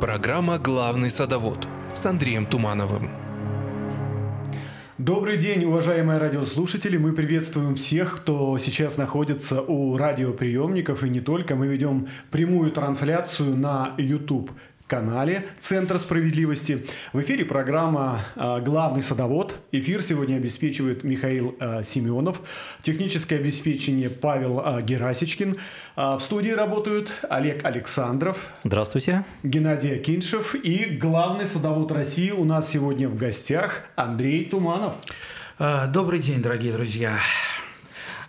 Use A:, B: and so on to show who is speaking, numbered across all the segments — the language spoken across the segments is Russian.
A: Программа «Главный садовод» с Андреем Тумановым.
B: Добрый день, уважаемые радиослушатели. Мы приветствуем всех, кто сейчас находится у радиоприемников и не только. Мы ведем прямую трансляцию на YouTube канале Центра справедливости. В эфире программа а, «Главный садовод». Эфир сегодня обеспечивает Михаил а, Семенов. Техническое обеспечение Павел а, Герасичкин. В студии работают Олег Александров.
C: Здравствуйте.
B: Геннадий Акиншев. И главный садовод России у нас сегодня в гостях Андрей Туманов.
D: Добрый день, дорогие друзья.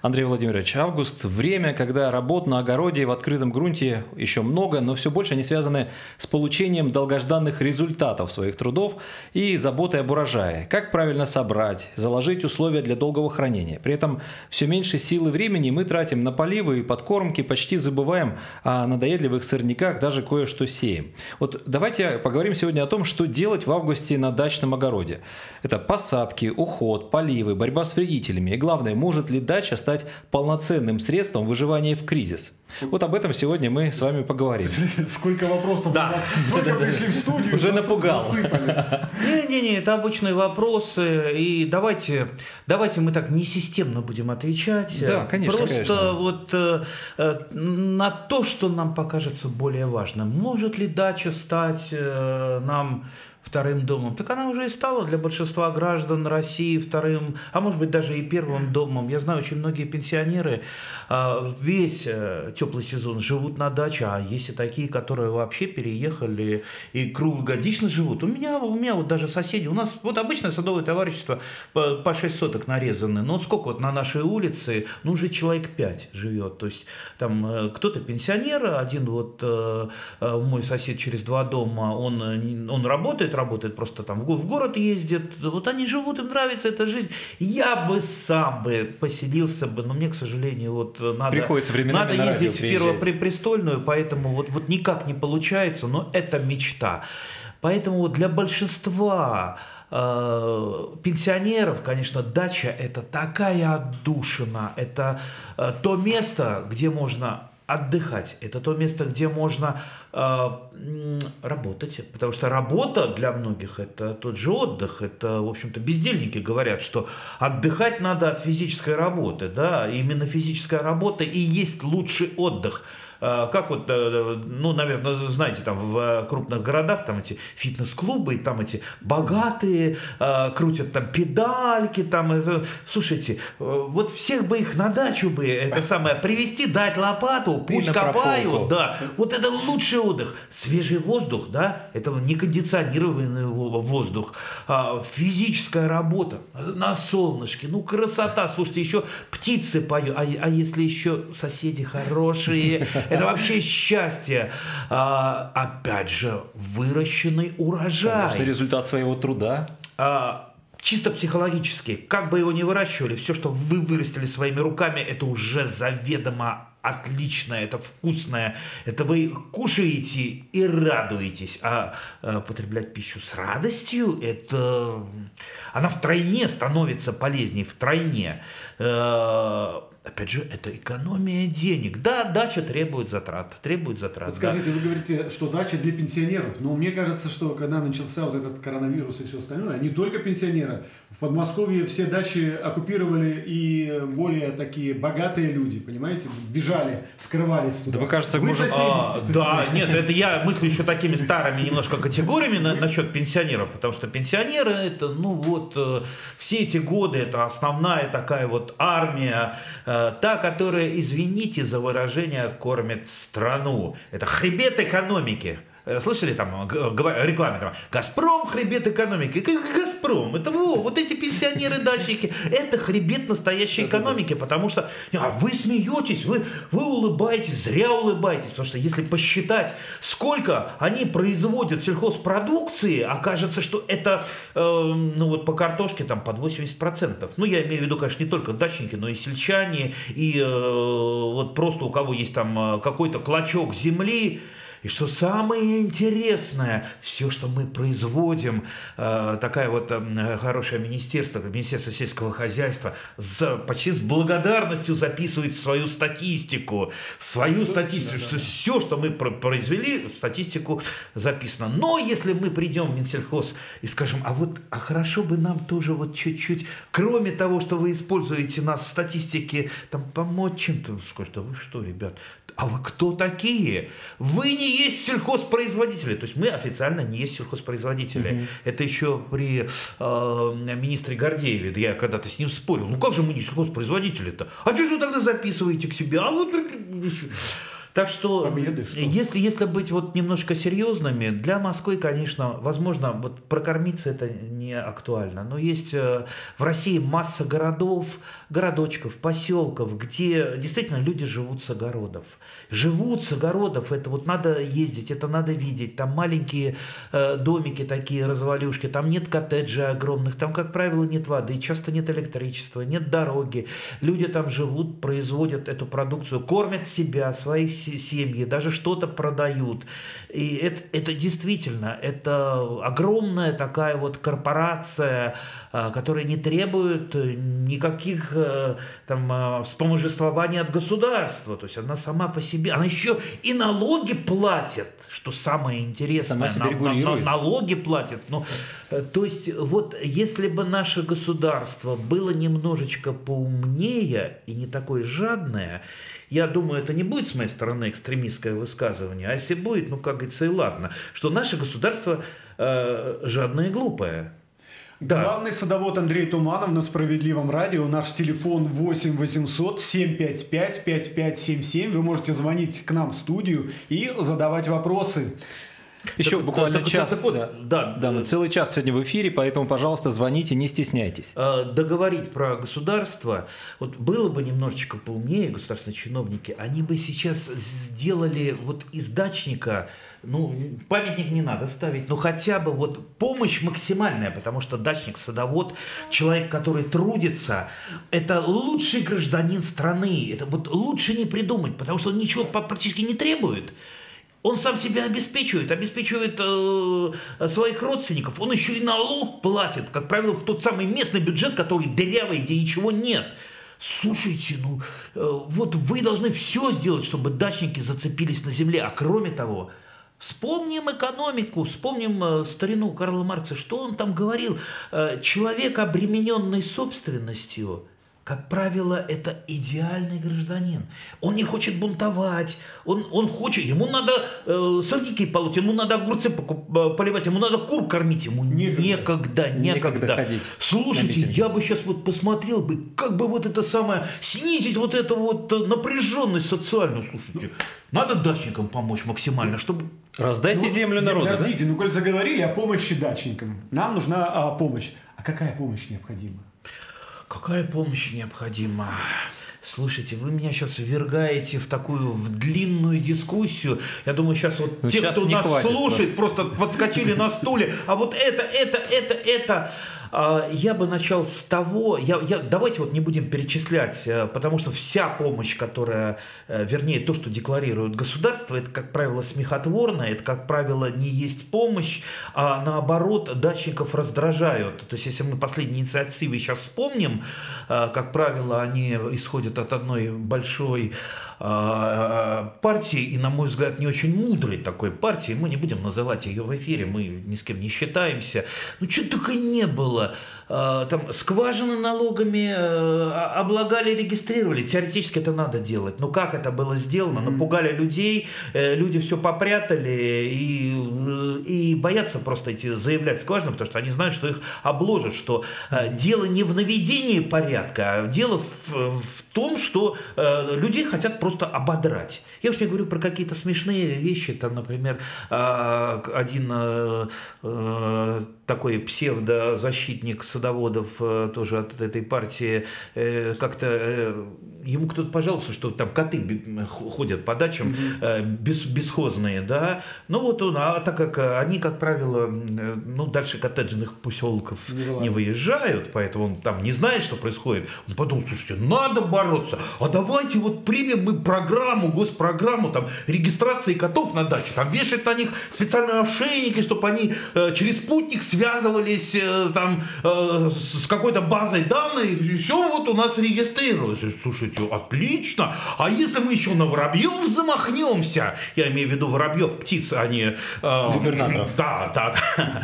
C: Андрей Владимирович, август – время, когда работ на огороде в открытом грунте еще много, но все больше они связаны с получением долгожданных результатов своих трудов и заботой об урожае. Как правильно собрать, заложить условия для долгого хранения. При этом все меньше силы времени мы тратим на поливы и подкормки, почти забываем о надоедливых сорняках, даже кое-что сеем. Вот давайте поговорим сегодня о том, что делать в августе на дачном огороде. Это посадки, уход, поливы, борьба с вредителями. И главное, может ли дача стать стать полноценным средством выживания в кризис. Вот об этом сегодня мы с вами поговорим.
B: Сколько вопросов
D: да.
B: Только пришли в студию.
C: Уже напугал.
D: Не-не-не, это обычные вопросы. И давайте, давайте мы так несистемно будем отвечать.
C: Да, конечно.
D: Просто
C: конечно.
D: вот э, э, на то, что нам покажется более важным. Может ли дача стать э, нам вторым домом, так она уже и стала для большинства граждан России вторым, а может быть даже и первым домом. Я знаю, очень многие пенсионеры а, весь э, теплый сезон живут на даче, а есть и такие, которые вообще переехали и круглогодично живут. У меня, у меня вот даже соседи, у нас вот обычное садовое товарищество по, по 6 соток нарезаны, но вот сколько вот на нашей улице, ну уже человек 5 живет, то есть там э, кто-то пенсионер, один вот э, мой сосед через два дома, он, он работает, работает, просто там в город ездит. Вот они живут, им нравится эта жизнь. Я бы сам бы поселился бы, но мне, к сожалению, вот надо,
C: Приходится
D: надо ездить в Первопрестольную, поэтому вот, вот никак не получается, но это мечта. Поэтому вот для большинства э, пенсионеров, конечно, дача это такая отдушина, это э, то место, где можно отдыхать. Это то место, где можно э, работать. Потому что работа для многих это тот же отдых. Это, в общем-то, бездельники говорят, что отдыхать надо от физической работы. Да? Именно физическая работа и есть лучший отдых. А, как вот, э, ну, наверное, знаете, там в крупных городах там эти фитнес-клубы, там эти богатые а, крутят там педальки, там, это, слушайте, э, вот всех бы их на дачу бы, это самое, привести, дать лопату, пусть копают, да, вот это лучший отдых, свежий воздух, да, это не кондиционированный воздух, а физическая работа на солнышке, ну, красота, слушайте, еще птицы поют, а, а если еще соседи хорошие, это вообще счастье. А, опять же, выращенный урожай.
C: Конечно, результат своего труда.
D: А, чисто психологически, как бы его ни выращивали, все, что вы вырастили своими руками, это уже заведомо отличное, это вкусное, это вы кушаете и радуетесь. А э, потреблять пищу с радостью, это она втройне становится полезнее, втройне. Э, опять же, это экономия денег. Да, дача требует затрат, требует затрат.
B: Вот скажите, да. вы говорите, что дача для пенсионеров, но мне кажется, что когда начался вот этот коронавирус и все остальное, не только пенсионеры, в Подмосковье все дачи оккупировали и более такие богатые люди, понимаете, бежали, скрывались туда.
C: Да вы, кажется,
B: вы
C: можем...
D: А, да, нет, это я мыслю еще такими старыми немножко категориями на, насчет пенсионеров, потому что пенсионеры это, ну вот, э, все эти годы это основная такая вот армия, э, та, которая, извините за выражение, кормит страну. Это хребет экономики. Э, слышали там рекламе там Газпром хребет экономики. Как Газпром? Это во, вот эти пенсионеры-дачники. Это хребет настоящей экономики, потому что а вы смеетесь, вы, вы улыбаетесь, зря улыбаетесь, потому что если посчитать, сколько они производят сельхозпродукции, окажется, что это, э, ну вот по картошке там под 80%. Ну я имею в виду, конечно, не только дачники, но и сельчане, и э, вот просто у кого есть там э, какой-то клочок земли, И что самое интересное, все, что мы производим, э, такая вот э, хорошее министерство, Министерство сельского хозяйства, за, почти с благодарностью записывает свою статистику, свою статистику, да, что да. все, что мы произвели, в статистику записано. Но если мы придем в Минсельхоз и скажем, а вот а хорошо бы нам тоже вот чуть-чуть, кроме того, что вы используете нас в статистике, там помочь чем-то, скажут, да вы что, ребят, а вы кто такие? Вы не есть сельхозпроизводители. То есть мы официально не есть сельхозпроизводители. Mm-hmm. Это еще при э, министре Гордееве. Я когда-то с ним спорил. Ну как же мы не сельхозпроизводители-то? А что же вы тогда записываете к себе? А вот... Так что, Победы, что? Если, если быть вот немножко серьезными, для Москвы, конечно, возможно, вот прокормиться это не актуально. Но есть э, в России масса городов, городочков, поселков, где действительно люди живут с огородов. Живут с огородов, это вот надо ездить, это надо видеть. Там маленькие э, домики такие, развалюшки, там нет коттеджей огромных, там, как правило, нет воды, часто нет электричества, нет дороги. Люди там живут, производят эту продукцию, кормят себя, своих семьи, даже что-то продают. И это, это действительно, это огромная такая вот корпорация, а, которая не требует никаких э, там вспоможествования от государства. То есть она сама по себе, она еще и налоги платит, что самое интересное.
C: Сама себе на, на, на,
D: налоги платит. Э, то есть вот если бы наше государство было немножечко поумнее и не такое жадное, я думаю, это не будет с моей стороны экстремистское высказывание, а если будет, ну, как говорится, и ладно, что наше государство э, жадное и глупое.
B: Да. Главный садовод Андрей Туманов на Справедливом радио. Наш телефон 8 800 755 5577. Вы можете звонить к нам в студию и задавать вопросы.
C: Еще так, буквально так, час. Так, так, да, да, да, мы целый час сегодня в эфире, поэтому, пожалуйста, звоните, не стесняйтесь.
D: А, договорить про государство, вот было бы немножечко поумнее государственные чиновники, они бы сейчас сделали вот из дачника, ну, памятник не надо ставить, но хотя бы вот помощь максимальная, потому что дачник, садовод, человек, который трудится, это лучший гражданин страны, это вот лучше не придумать, потому что он ничего практически не требует. Он сам себя обеспечивает, обеспечивает э, своих родственников. Он еще и налог платит, как правило, в тот самый местный бюджет, который дырявый, где ничего нет. Слушайте, ну э, вот вы должны все сделать, чтобы дачники зацепились на земле. А кроме того, Вспомним экономику, вспомним э, старину Карла Маркса, что он там говорил. Э, человек, обремененный собственностью, как правило, это идеальный гражданин. Он не хочет бунтовать, он, он хочет, ему надо э, сорняки полоть, ему надо огурцы э, поливать, ему надо кур кормить, ему некогда, некогда. некогда. Слушайте, я бы сейчас вот посмотрел бы, как бы вот это самое, снизить вот эту вот э, напряженность социальную, слушайте. Надо дачникам помочь максимально, чтобы...
C: Раздайте ну, землю народу.
B: Подождите, да? ну коль заговорили о помощи дачникам, нам нужна а, помощь. А какая помощь необходима?
D: Какая помощь необходима? Слушайте, вы меня сейчас ввергаете в такую в длинную дискуссию. Я думаю, сейчас вот ну, те, кто нас слушает, просто. просто подскочили на стуле. А вот это, это, это, это. А, я бы начал с того, я, я, давайте вот не будем перечислять, э, потому что вся помощь, которая, э, вернее, то, что декларирует государство, это, как правило, смехотворно, это, как правило, не есть помощь, а наоборот, дачников раздражают. То есть, если мы последние инициативы сейчас вспомним, э, как правило, они исходят от одной большой партии, и, на мой взгляд, не очень мудрой такой партии. Мы не будем называть ее в эфире, мы ни с кем не считаемся. Ну, что только не было было, э, там скважины налогами э, облагали, регистрировали. Теоретически это надо делать. Но как это было сделано? Напугали людей, э, люди все попрятали и, и боятся просто эти заявлять скважины, потому что они знают, что их обложат, что дело не в наведении порядка, а дело в, в том, что людей хотят просто ободрать. Я уж не говорю про какие-то смешные вещи, там, например, один такой псевдозащитник садоводов э, тоже от этой партии, э, как-то э, ему кто-то пожаловался, что там коты ходят по дачам бес, бесхозные, да, ну вот он, а так как они, как правило, ну дальше коттеджных поселков не, не выезжают, поэтому он там не знает, что происходит, он подумал, слушайте, надо бороться, а давайте вот примем мы программу, госпрограмму, там, регистрации котов на даче, там, вешать на них специальные ошейники, чтобы они э, через спутник связывались э, там э, с какой-то базой данных, и все вот у нас регистрировалось. Слушайте, отлично. А если мы еще на воробьев замахнемся, я имею в виду воробьев, птиц, а не...
C: Э, Губернаторов.
D: Да, да.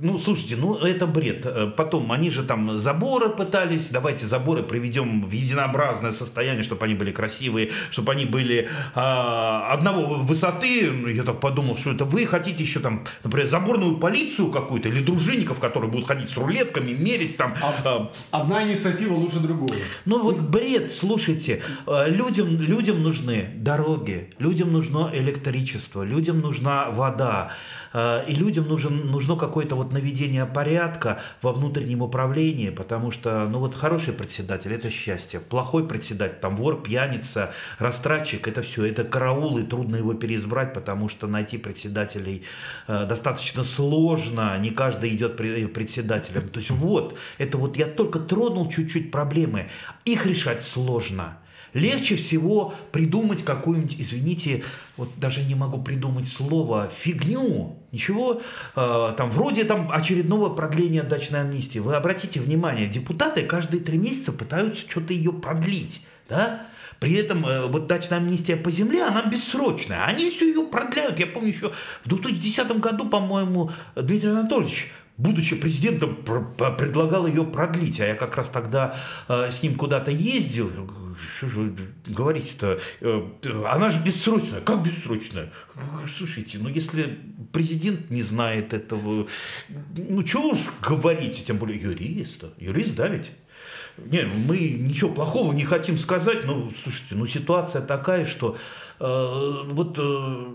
D: Ну, слушайте, ну, это бред. Потом, они же там заборы пытались, давайте заборы приведем в единообразное состояние, чтобы они были красивые, чтобы они были э, одного высоты. Я так подумал, что это вы хотите еще там, например, заборную полицию какую-то или дружинников, которые будут ходить с рулетками, мерить там.
B: Э, Одна инициатива лучше другой.
D: Ну вот бред, слушайте, э, людям, людям нужны дороги, людям нужно электричество, людям нужна вода. Э, и людям нужен, нужно какое-то вот наведение порядка во внутреннем управлении, потому что, ну вот хороший председатель – это счастье, плохой председатель, там вор, пьяница, растратчик – это все, это караул, и трудно его переизбрать, потому что найти председателей достаточно сложно, не каждый идет председателем. То есть вот, это вот я только тронул чуть-чуть проблемы, их решать сложно. Легче всего придумать какую-нибудь, извините, вот даже не могу придумать слово, фигню, ничего, э, там вроде там очередного продления дачной амнистии. Вы обратите внимание, депутаты каждые три месяца пытаются что-то ее продлить, да? При этом э, вот дачная амнистия по земле, она бессрочная. Они все ее продляют. Я помню еще в 2010 году, по-моему, Дмитрий Анатольевич будучи президентом, предлагал ее продлить. А я как раз тогда э, с ним куда-то ездил что же вы говорите-то? Э, она же бессрочная. Как бессрочная? Слушайте, ну если президент не знает этого, ну чего уж говорить, тем более юрист, юрист да ведь? Не, мы ничего плохого не хотим сказать, но слушайте, ну ситуация такая, что э, вот э,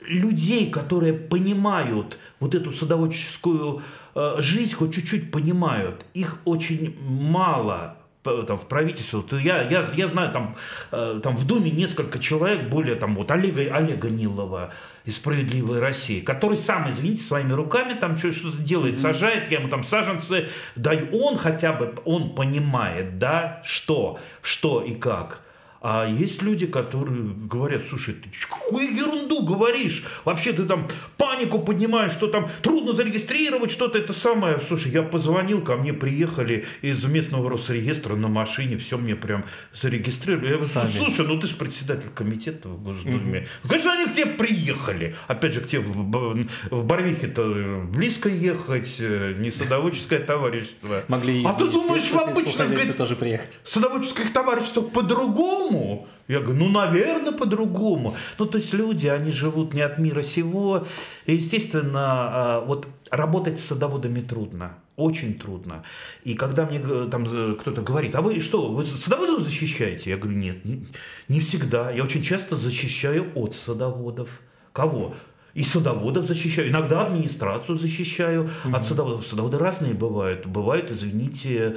D: людей, которые понимают вот эту садоводческую жизнь, хоть чуть-чуть понимают, их очень мало там, в правительстве, то я, я, я знаю, там, э, там в Думе несколько человек, более там вот Олега, Олега Нилова из «Справедливой России», который сам, извините, своими руками там что-то делает, сажает, я ему там саженцы, да и он хотя бы, он понимает, да, что, что и как. А есть люди, которые говорят, слушай, ты какую ерунду говоришь? Вообще ты там панику поднимаешь, что там трудно зарегистрировать что-то это самое. Слушай, я позвонил, ко мне приехали из местного Росреестра на машине, все мне прям зарегистрировали. Я говорю, слушай, ну ты же председатель комитета в Госдуме. Угу. Конечно, они к тебе приехали. Опять же, к тебе в, в Барвихе-то близко ехать, э, не садоводческое товарищество.
C: Могли
D: а ты думаешь, в обычном
C: тоже приехать.
D: садоводческое товарищество по-другому? По-другому. Я говорю, ну, наверное, по-другому. Ну, то есть люди, они живут не от мира сего. И, естественно, а, вот работать с садоводами трудно. Очень трудно. И когда мне там кто-то говорит, а вы что, вы садоводов защищаете? Я говорю, нет, не, всегда. Я очень часто защищаю от садоводов. Кого? И садоводов защищаю, иногда администрацию защищаю mm-hmm. от садоводов. Садоводы разные бывают. Бывают, извините, Э,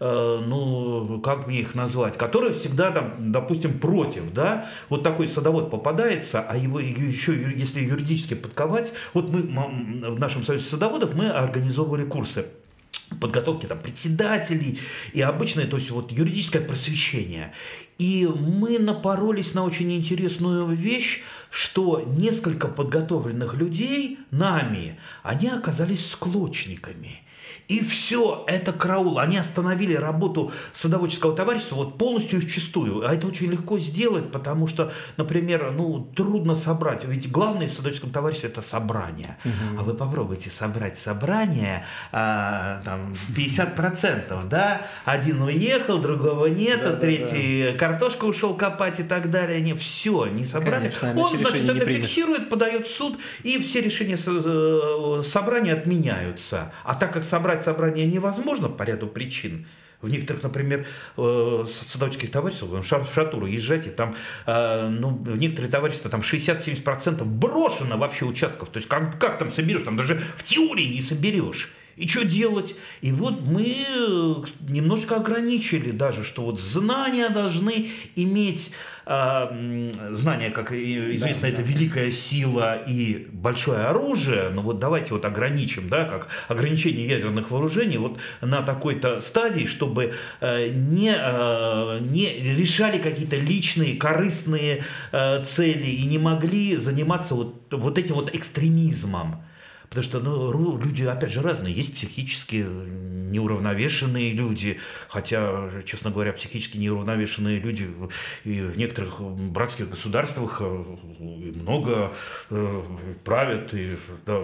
D: ну, как мне их назвать, которые всегда там, допустим, против, да, вот такой садовод попадается, а его еще, если юридически подковать, вот мы в нашем союзе садоводов мы организовывали курсы подготовки там председателей и обычное, то есть вот юридическое просвещение. И мы напоролись на очень интересную вещь, что несколько подготовленных людей нами, они оказались склочниками. И все, это караул. Они остановили работу садоводческого товарищества вот полностью и вчистую. А это очень легко сделать, потому что, например, ну, трудно собрать. Ведь главное в садоводческом товариществе это собрание. Угу. А вы попробуйте собрать собрание, а, там, 50%, да? Один уехал, другого нет, да, третий да, да. картошку ушел копать и так далее. Не, все, не собрали. Конечно, Он, значит, это фиксирует, подает в суд, и все решения э, собрания отменяются. А так как собрать собрать собрание невозможно по ряду причин. В некоторых, например, э, садоводческих товариществах, в Шатуру езжайте, там, э, ну, в некоторые товарищества там 60-70% брошено вообще участков. То есть как, как там соберешь, там даже в теории не соберешь. И что делать? И вот мы э, немножко ограничили даже, что вот знания должны иметь э, знания, как известно, да, это да. великая сила и большое оружие. Но вот давайте вот ограничим, да, как ограничение ядерных вооружений вот на такой-то стадии, чтобы э, не, э, не решали какие-то личные, корыстные э, цели и не могли заниматься вот, вот этим вот экстремизмом. Потому что ну, люди, опять же, разные. Есть психически неуравновешенные люди, хотя, честно говоря, психически неуравновешенные люди и в некоторых братских государствах э, много э, правят. И, да,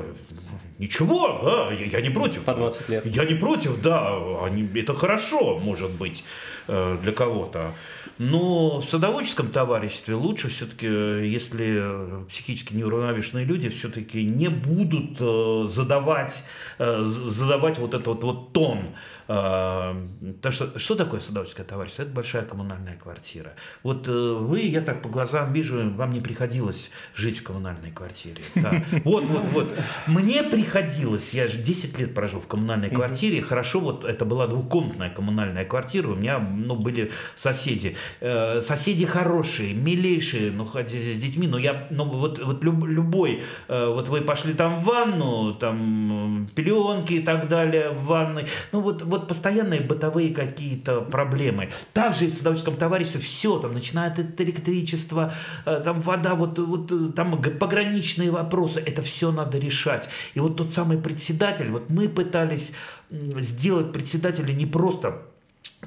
D: ничего, да, я, не против.
C: По 20 лет.
D: Я не против, да, они, это хорошо, может быть, для кого-то. Но в садоводческом товариществе лучше все-таки, если психически неуравновешенные люди все-таки не будут э, задавать, э, задавать вот этот вот, вот тон то что, что такое садоводческое товарищество? Это большая коммунальная квартира. Вот э, вы, я так по глазам вижу, вам не приходилось жить в коммунальной квартире. Да. Вот, вот, вот. Мне приходилось, я же 10 лет прожил в коммунальной квартире, хорошо, вот это была двухкомнатная коммунальная квартира, у меня ну, были соседи. Э, соседи хорошие, милейшие, ну, хотя с детьми, но я, ну, вот, вот люб, любой, э, вот вы пошли там в ванну, там пеленки и так далее в ванной, ну, вот, вот постоянные бытовые какие-то проблемы. Также в садоводческом товариществе все, там, начиная от электричества, э, там, вода, вот, вот э, там пограничные вопросы, это все надо решать. И вот тот самый председатель, вот мы пытались сделать председателя не просто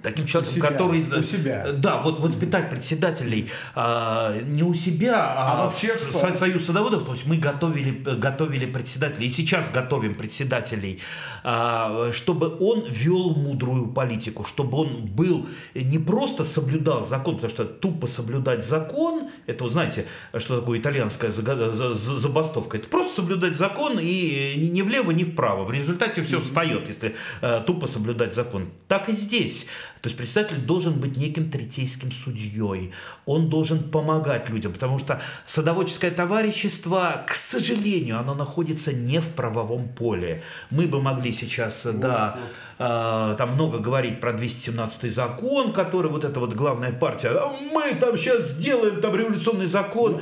D: таким человеком,
B: себя,
D: который
B: у себя.
D: да, вот воспитать председателей а, не у себя, а, а вообще в Союз садоводов, то есть мы готовили готовили председателей и сейчас готовим председателей, а, чтобы он вел мудрую политику, чтобы он был не просто соблюдал закон, потому что тупо соблюдать закон, это вы знаете, что такое итальянская забастовка, это просто соблюдать закон и ни влево, ни вправо, в результате все встает, если э, тупо соблюдать закон. Так и здесь. То есть председатель должен быть неким третейским судьей, он должен помогать людям, потому что садоводческое товарищество, к сожалению, оно находится не в правовом поле. Мы бы могли сейчас, вот, да, вот. Э, там много говорить про 217 закон, который вот эта вот главная партия, «А мы там сейчас сделаем там революционный закон. Ну,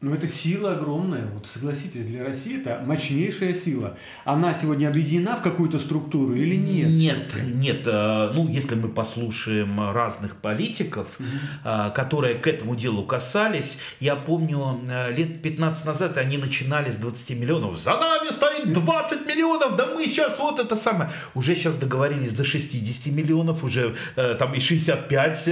B: ну, это сила огромная. Вот согласитесь, для России это мощнейшая сила. Она сегодня объединена в какую-то структуру или нет?
D: Нет, нет. Э, ну, если мы послушаем разных политиков, угу. которые к этому делу касались, я помню, э, лет 15 назад они начинали с 20 миллионов. За нами стоит 20 миллионов, да мы сейчас вот это самое. Уже сейчас договорились до 60 миллионов, уже там и 65.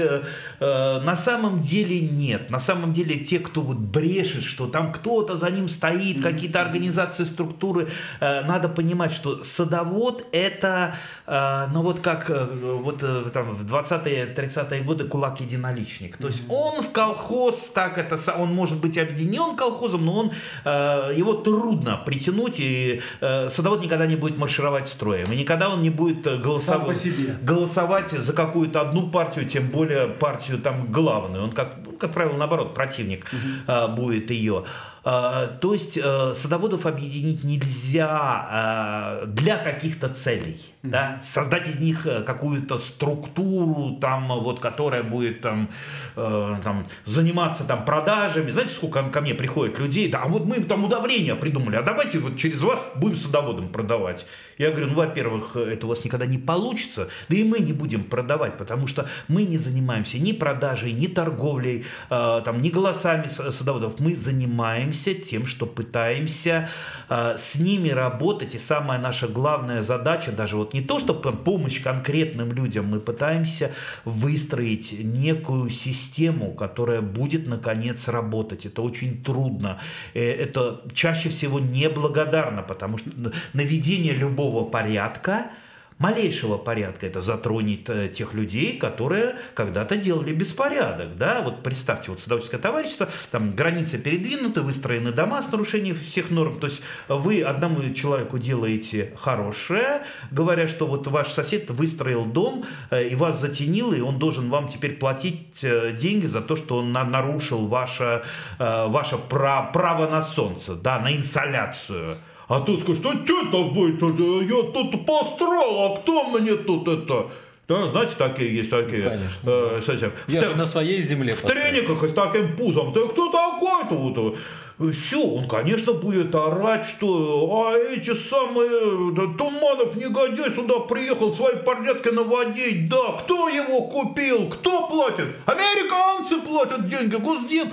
D: На самом деле нет. На самом деле те, кто вот брешет пишет, что там кто-то за ним стоит, какие-то организации, структуры. Э, надо понимать, что садовод это, э, ну вот как э, вот там в 20-е, 30-е годы кулак единоличник. То есть он в колхоз, так это, он может быть объединен колхозом, но он, его трудно притянуть, и садовод никогда не будет маршировать строем, и никогда он не будет голосовать, голосовать за какую-то одну партию, тем более партию там главную. Он, как, как правило, наоборот, противник угу. будет ее. А, то есть э, садоводов объединить нельзя э, для каких-то целей. Mm-hmm. Да? Создать из них э, какую-то структуру, там, вот, которая будет там, там, заниматься там, продажами. Знаете, сколько ко мне приходит людей? Да, а вот мы там удобрения придумали, а давайте вот через вас будем садоводом продавать. Я говорю, ну, во-первых, это у вас никогда не получится, да и мы не будем продавать, потому что мы не занимаемся ни продажей, ни торговлей, там, ни голосами садоводов. Мы занимаемся занимаемся тем, что пытаемся э, с ними работать. И самая наша главная задача, даже вот не то, чтобы помощь конкретным людям, мы пытаемся выстроить некую систему, которая будет наконец работать. Это очень трудно. Э, это чаще всего неблагодарно, потому что наведение любого порядка – малейшего порядка это затронет э, тех людей, которые когда-то делали беспорядок. Да? Вот представьте, вот садоводческое товарищество, там границы передвинуты, выстроены дома с нарушением всех норм. То есть вы одному человеку делаете хорошее, говоря, что вот ваш сосед выстроил дом э, и вас затенил, и он должен вам теперь платить э, деньги за то, что он нарушил ваше, ваше право на солнце, да, на инсоляцию. А тут скажет, а что это вы тут? Я тут построил, а кто мне тут это? Да, знаете, такие есть такие.
C: Конечно. Э, с этим, Я в, же на своей земле.
D: В поставил. трениках и с таким пузом. Ты кто такой-то? Вот? Все, он, конечно, будет орать, что а эти самые да, Туманов негодяй сюда приехал свои порядки наводить. Да, кто его купил? Кто платит? Американцы платят деньги, Госдеп.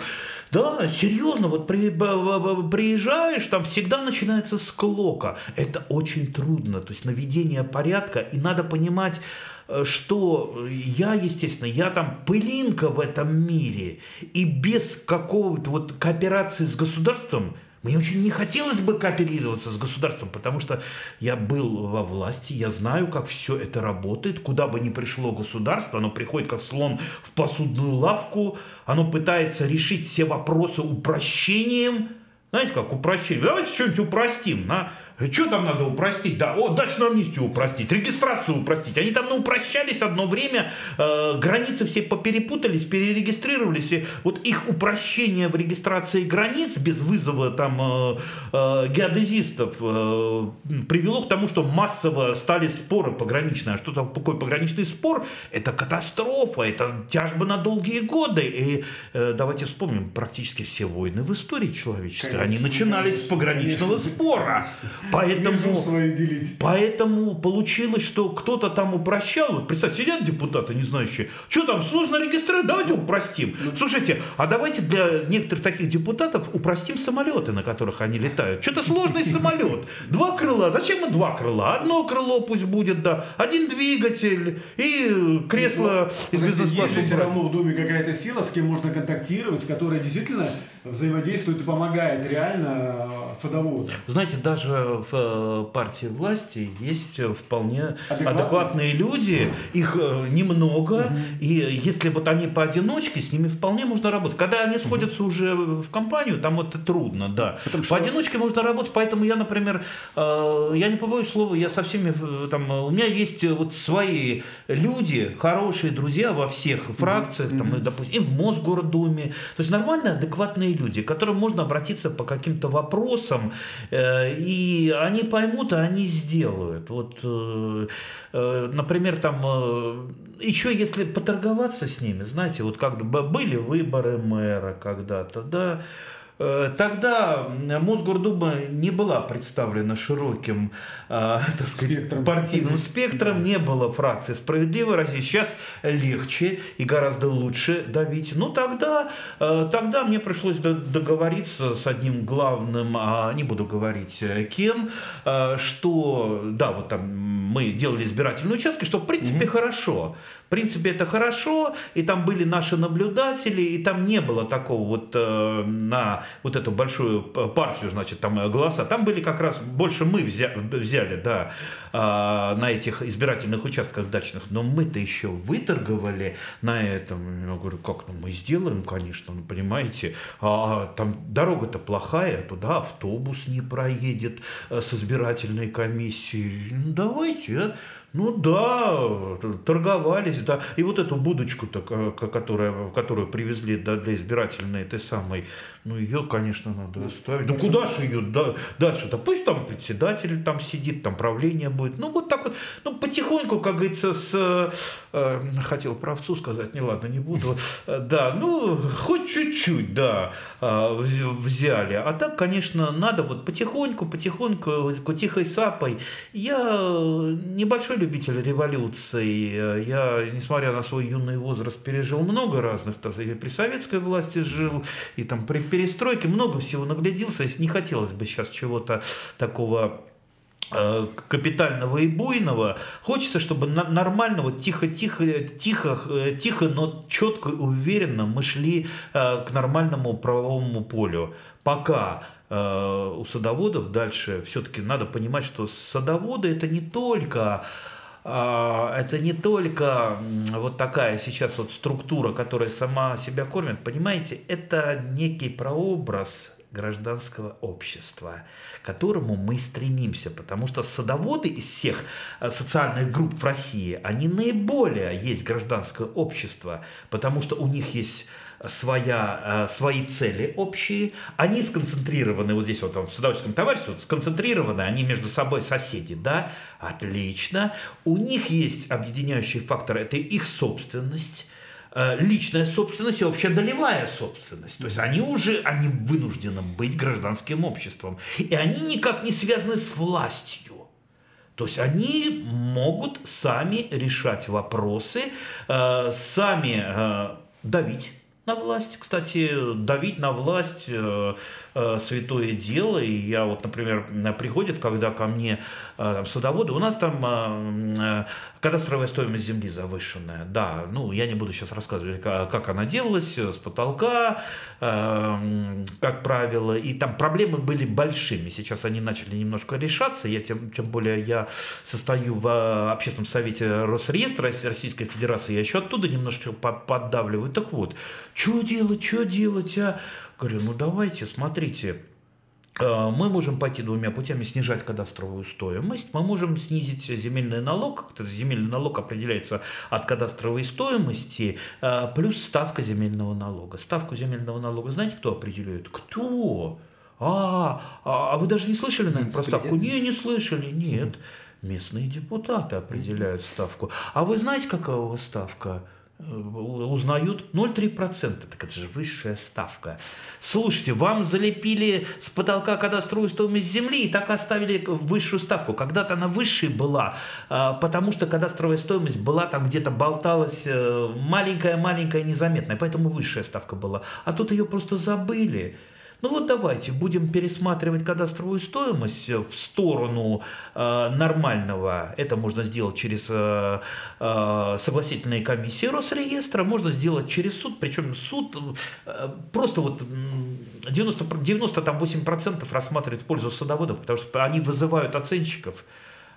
D: Да, серьезно, вот при, приезжаешь, там всегда начинается склока. Это очень трудно, то есть наведение порядка, и надо понимать, э, что я, естественно, я там пылинка в этом мире, и без какого-то вот кооперации с государством мне очень не хотелось бы кооперироваться с государством, потому что я был во власти, я знаю, как все это работает. Куда бы ни пришло государство, оно приходит как слон в посудную лавку, оно пытается решить все вопросы упрощением. Знаете, как упрощение? Давайте что-нибудь упростим. На что там надо упростить? Да, о, дачную амнистию упростить, регистрацию упростить. Они там ну, упрощались одно время, э, границы все поперепутались, перерегистрировались. И вот их упрощение в регистрации границ без вызова там э, э, геодезистов э, привело к тому, что массово стали споры пограничные. А что такое пограничный спор? Это катастрофа, это тяжба на долгие годы. И э, давайте вспомним, практически все войны в истории человечества, конечно, они начинались конечно, с пограничного конечно. спора. Поэтому, свою делить. поэтому получилось, что кто-то там упрощал. Вот представь, сидят депутаты, не знающие, что там, сложно регистрировать, давайте упростим. Ну, Слушайте, а давайте для некоторых таких депутатов упростим самолеты, на которых они летают. Что-то сложный самолет. Два крыла. Зачем мы два крыла? Одно крыло пусть будет, да. Один двигатель и кресло ну, из бизнес-класса.
B: Есть все равно в Думе какая-то сила, с кем можно контактировать, которая действительно взаимодействует и помогает реально э, садоводу.
D: Знаете, даже в э, партии власти есть вполне адекватные, адекватные люди, их э, немного, угу. и если вот они поодиночке, с ними вполне можно работать. Когда они сходятся угу. уже в компанию, там это трудно, да. Потому что... Поодиночке можно работать, поэтому я, например, я не побоюсь слова, я со всеми, там, у меня есть вот свои люди, хорошие друзья во всех фракциях, угу. там, и, допустим, и в Мосгордуме, то есть нормальные, адекватные люди, к которым можно обратиться по каким-то вопросам, и они поймут, а они сделают. Вот, э, э, например, там э, еще если поторговаться с ними, знаете, вот как были выборы мэра когда-то, да, Э, тогда Мосгордума не была представлена широким э, так сказать, спектром. партийным спектром, не было фракции «Справедливая Россия». Сейчас легче и гораздо лучше давить. Ну, тогда, э, тогда мне пришлось договориться с одним главным, а не буду говорить кем, что, да, вот там мы делали избирательные участки, что в принципе угу. хорошо принципе, это хорошо, и там были наши наблюдатели, и там не было такого вот э, на вот эту большую партию, значит, там э, голоса. Там были как раз больше мы взяли, взяли да, э, на этих избирательных участках дачных, но мы-то еще выторговали на этом. Я говорю, как, ну мы сделаем, конечно, ну понимаете, а там дорога-то плохая, туда автобус не проедет э, с избирательной комиссией. Ну, давайте, а? Ну да, торговались, да. И вот эту будочку-то, которая, которую привезли да, для избирательной этой самой, ну ее, конечно, надо оставить. Ну куда же ее да, дальше-то? Пусть там председатель там сидит, там правление будет. Ну вот так вот, ну потихоньку, как говорится, с... Э, хотел про овцу сказать, не ладно, не буду. Да, ну хоть чуть-чуть, да, э, взяли. А так, конечно, надо вот потихоньку, потихоньку, тихой сапой. Я небольшой любитель революции. Я, несмотря на свой юный возраст, пережил много разных, так сказать, при советской власти жил, и там при перестройке много всего нагляделся. Не хотелось бы сейчас чего-то такого э, капитального и буйного. Хочется, чтобы нормально, вот тихо-тихо, тихо, э, тихо, но четко и уверенно мы шли э, к нормальному правовому полю. Пока у садоводов дальше все-таки надо понимать, что садоводы это не только это не только вот такая сейчас вот структура, которая сама себя кормит, понимаете, это некий прообраз гражданского общества, к которому мы стремимся, потому что садоводы из всех э, социальных групп в России, они наиболее есть гражданское общество, потому что у них есть своя, свои цели общие, они сконцентрированы, вот здесь вот в садоводческом товариществе, вот сконцентрированы, они между собой соседи, да, отлично. У них есть объединяющий фактор, это их собственность, Э, личная собственность и общедолевая собственность. То есть они уже они вынуждены быть гражданским обществом. И они никак не связаны с властью. То есть они могут сами решать вопросы, э, сами э, давить на власть. Кстати, давить на власть э, святое дело. И я вот, например, приходит, когда ко мне э, там, садоводы, у нас там э, э, кадастровая стоимость земли завышенная. Да, ну я не буду сейчас рассказывать, как она делалась, э, с потолка, э, как правило. И там проблемы были большими. Сейчас они начали немножко решаться. Я тем, тем более я состою в э, общественном совете Росреестра Российской Федерации. Я еще оттуда немножко поддавливаю. Так вот, что делать, что делать, а? Говорю, ну давайте, смотрите, э, мы можем пойти двумя путями снижать кадастровую стоимость. Мы можем снизить земельный налог. Земельный налог определяется от кадастровой стоимости э, плюс ставка земельного налога. Ставку земельного налога знаете, кто определяет? Кто? А, а, а вы даже не слышали, наверное, про ставку? Не, не слышали, нет. Местные депутаты определяют ставку. А вы знаете, какая у вас ставка? Э, узнают 0,3%. Так это же высшая ставка. Слушайте, вам залепили с потолка кадастровую стоимость земли и так оставили высшую ставку. Когда-то она высшей была, а, потому что кадастровая стоимость была там где-то болталась маленькая-маленькая, э, незаметная. Поэтому высшая ставка была. А тут ее просто забыли. Ну вот давайте будем пересматривать кадастровую стоимость в сторону э, нормального. Это можно сделать через э, э, согласительные комиссии Росреестра, можно сделать через суд. Причем суд э, просто вот 90, 98% рассматривает в пользу садоводов, потому что они вызывают оценщиков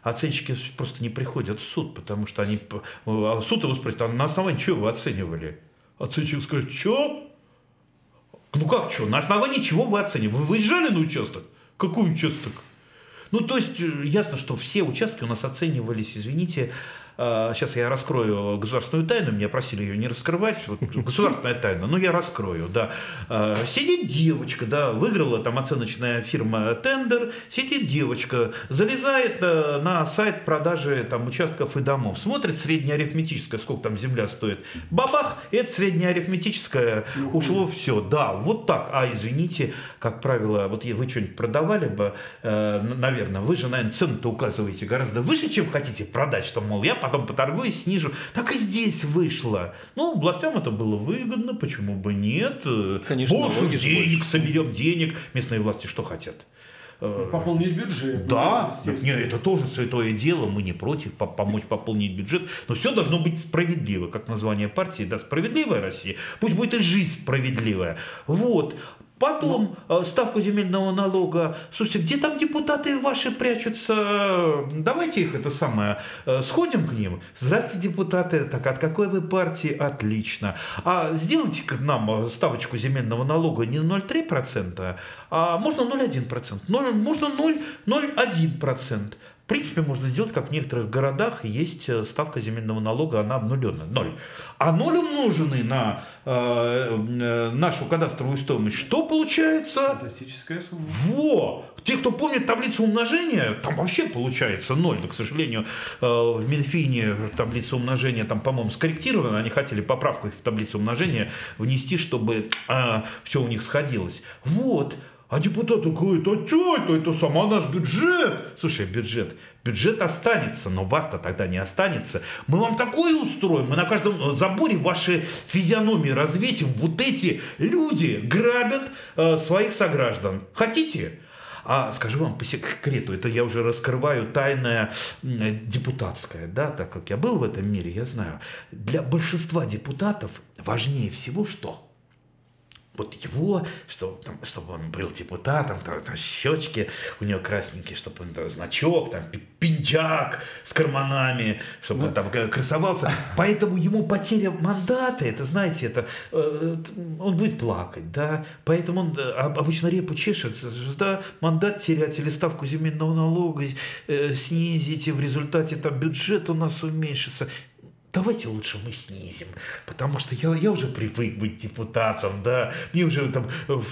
D: оценщики просто не приходят в суд, потому что они... Э, суд его спросит, а на основании чего вы оценивали? Оценщик скажет, что? Ну как что? На основании чего вы оцениваете? Вы выезжали на участок? Какой участок? Ну, то есть, э, ясно, что все участки у нас оценивались, извините, Сейчас а, я раскрою государственную тайну, меня просили ее не раскрывать. Вот, государственная тайна, но я раскрою, да. А, сидит девочка, да, выиграла там оценочная фирма тендер, сидит девочка, залезает э, на сайт продажи там участков и домов, смотрит среднеарифметическое, сколько там земля стоит. Бабах, это среднеарифметическое ушло все. Да, вот так. А извините, как правило, вот вы что-нибудь продавали бы, э, наверное, вы же, наверное, цену-то указываете гораздо выше, чем хотите продать, что, мол, я потом поторгуюсь, снижу. Так и здесь вышло. Ну, властям это было выгодно, почему бы нет?
C: Конечно,
D: Больше денег, соберем денег. Местные власти что хотят?
B: Э, пополнить бюджет.
D: Да, ну, нет, это тоже святое дело, мы не против помочь пополнить бюджет, но все должно быть справедливо, как название партии, да, справедливая Россия, пусть будет и жизнь справедливая. Вот, Потом ну. ставку земельного налога. Слушайте, где там депутаты ваши прячутся? Давайте их это самое, э, сходим к ним. Здравствуйте, депутаты. Так, от какой вы партии? Отлично. А сделайте к нам ставочку земельного налога не 0,3%, а можно 0,1%. 0, можно 0,01%. В принципе, можно сделать, как в некоторых городах есть э, ставка земельного налога, она обнуленная, ноль. А ноль умноженный на э, э, нашу кадастровую стоимость, что получается?
B: Фантастическая сумма.
D: Во! Те, кто помнит таблицу умножения, там вообще получается ноль. Но, к сожалению, э, в Минфине таблица умножения там, по-моему, скорректирована. Они хотели поправку в таблицу умножения внести, чтобы э, все у них сходилось. Вот. А депутаты говорят, а что это, это сама наш бюджет. Слушай, бюджет, бюджет останется, но вас-то тогда не останется. Мы вам такое устроим, мы на каждом заборе ваши физиономии развесим. Вот эти люди грабят э, своих сограждан. Хотите? А скажу вам по секрету, это я уже раскрываю тайное депутатское, да, так как я был в этом мире, я знаю. Для большинства депутатов важнее всего что? Вот его, что, там, чтобы он был депутатом, там, там щечки у него красненькие, чтобы он там, значок, там, пинчак с карманами, чтобы он там красовался. Поэтому ему потеря мандата, это, знаете, это, э, он будет плакать, да, поэтому он э, обычно репу чешет, да, мандат терять или ставку земельного налога э, снизить, и в результате там бюджет у нас уменьшится. Давайте лучше мы снизим, потому что я, я уже привык быть депутатом, да, мне уже там в,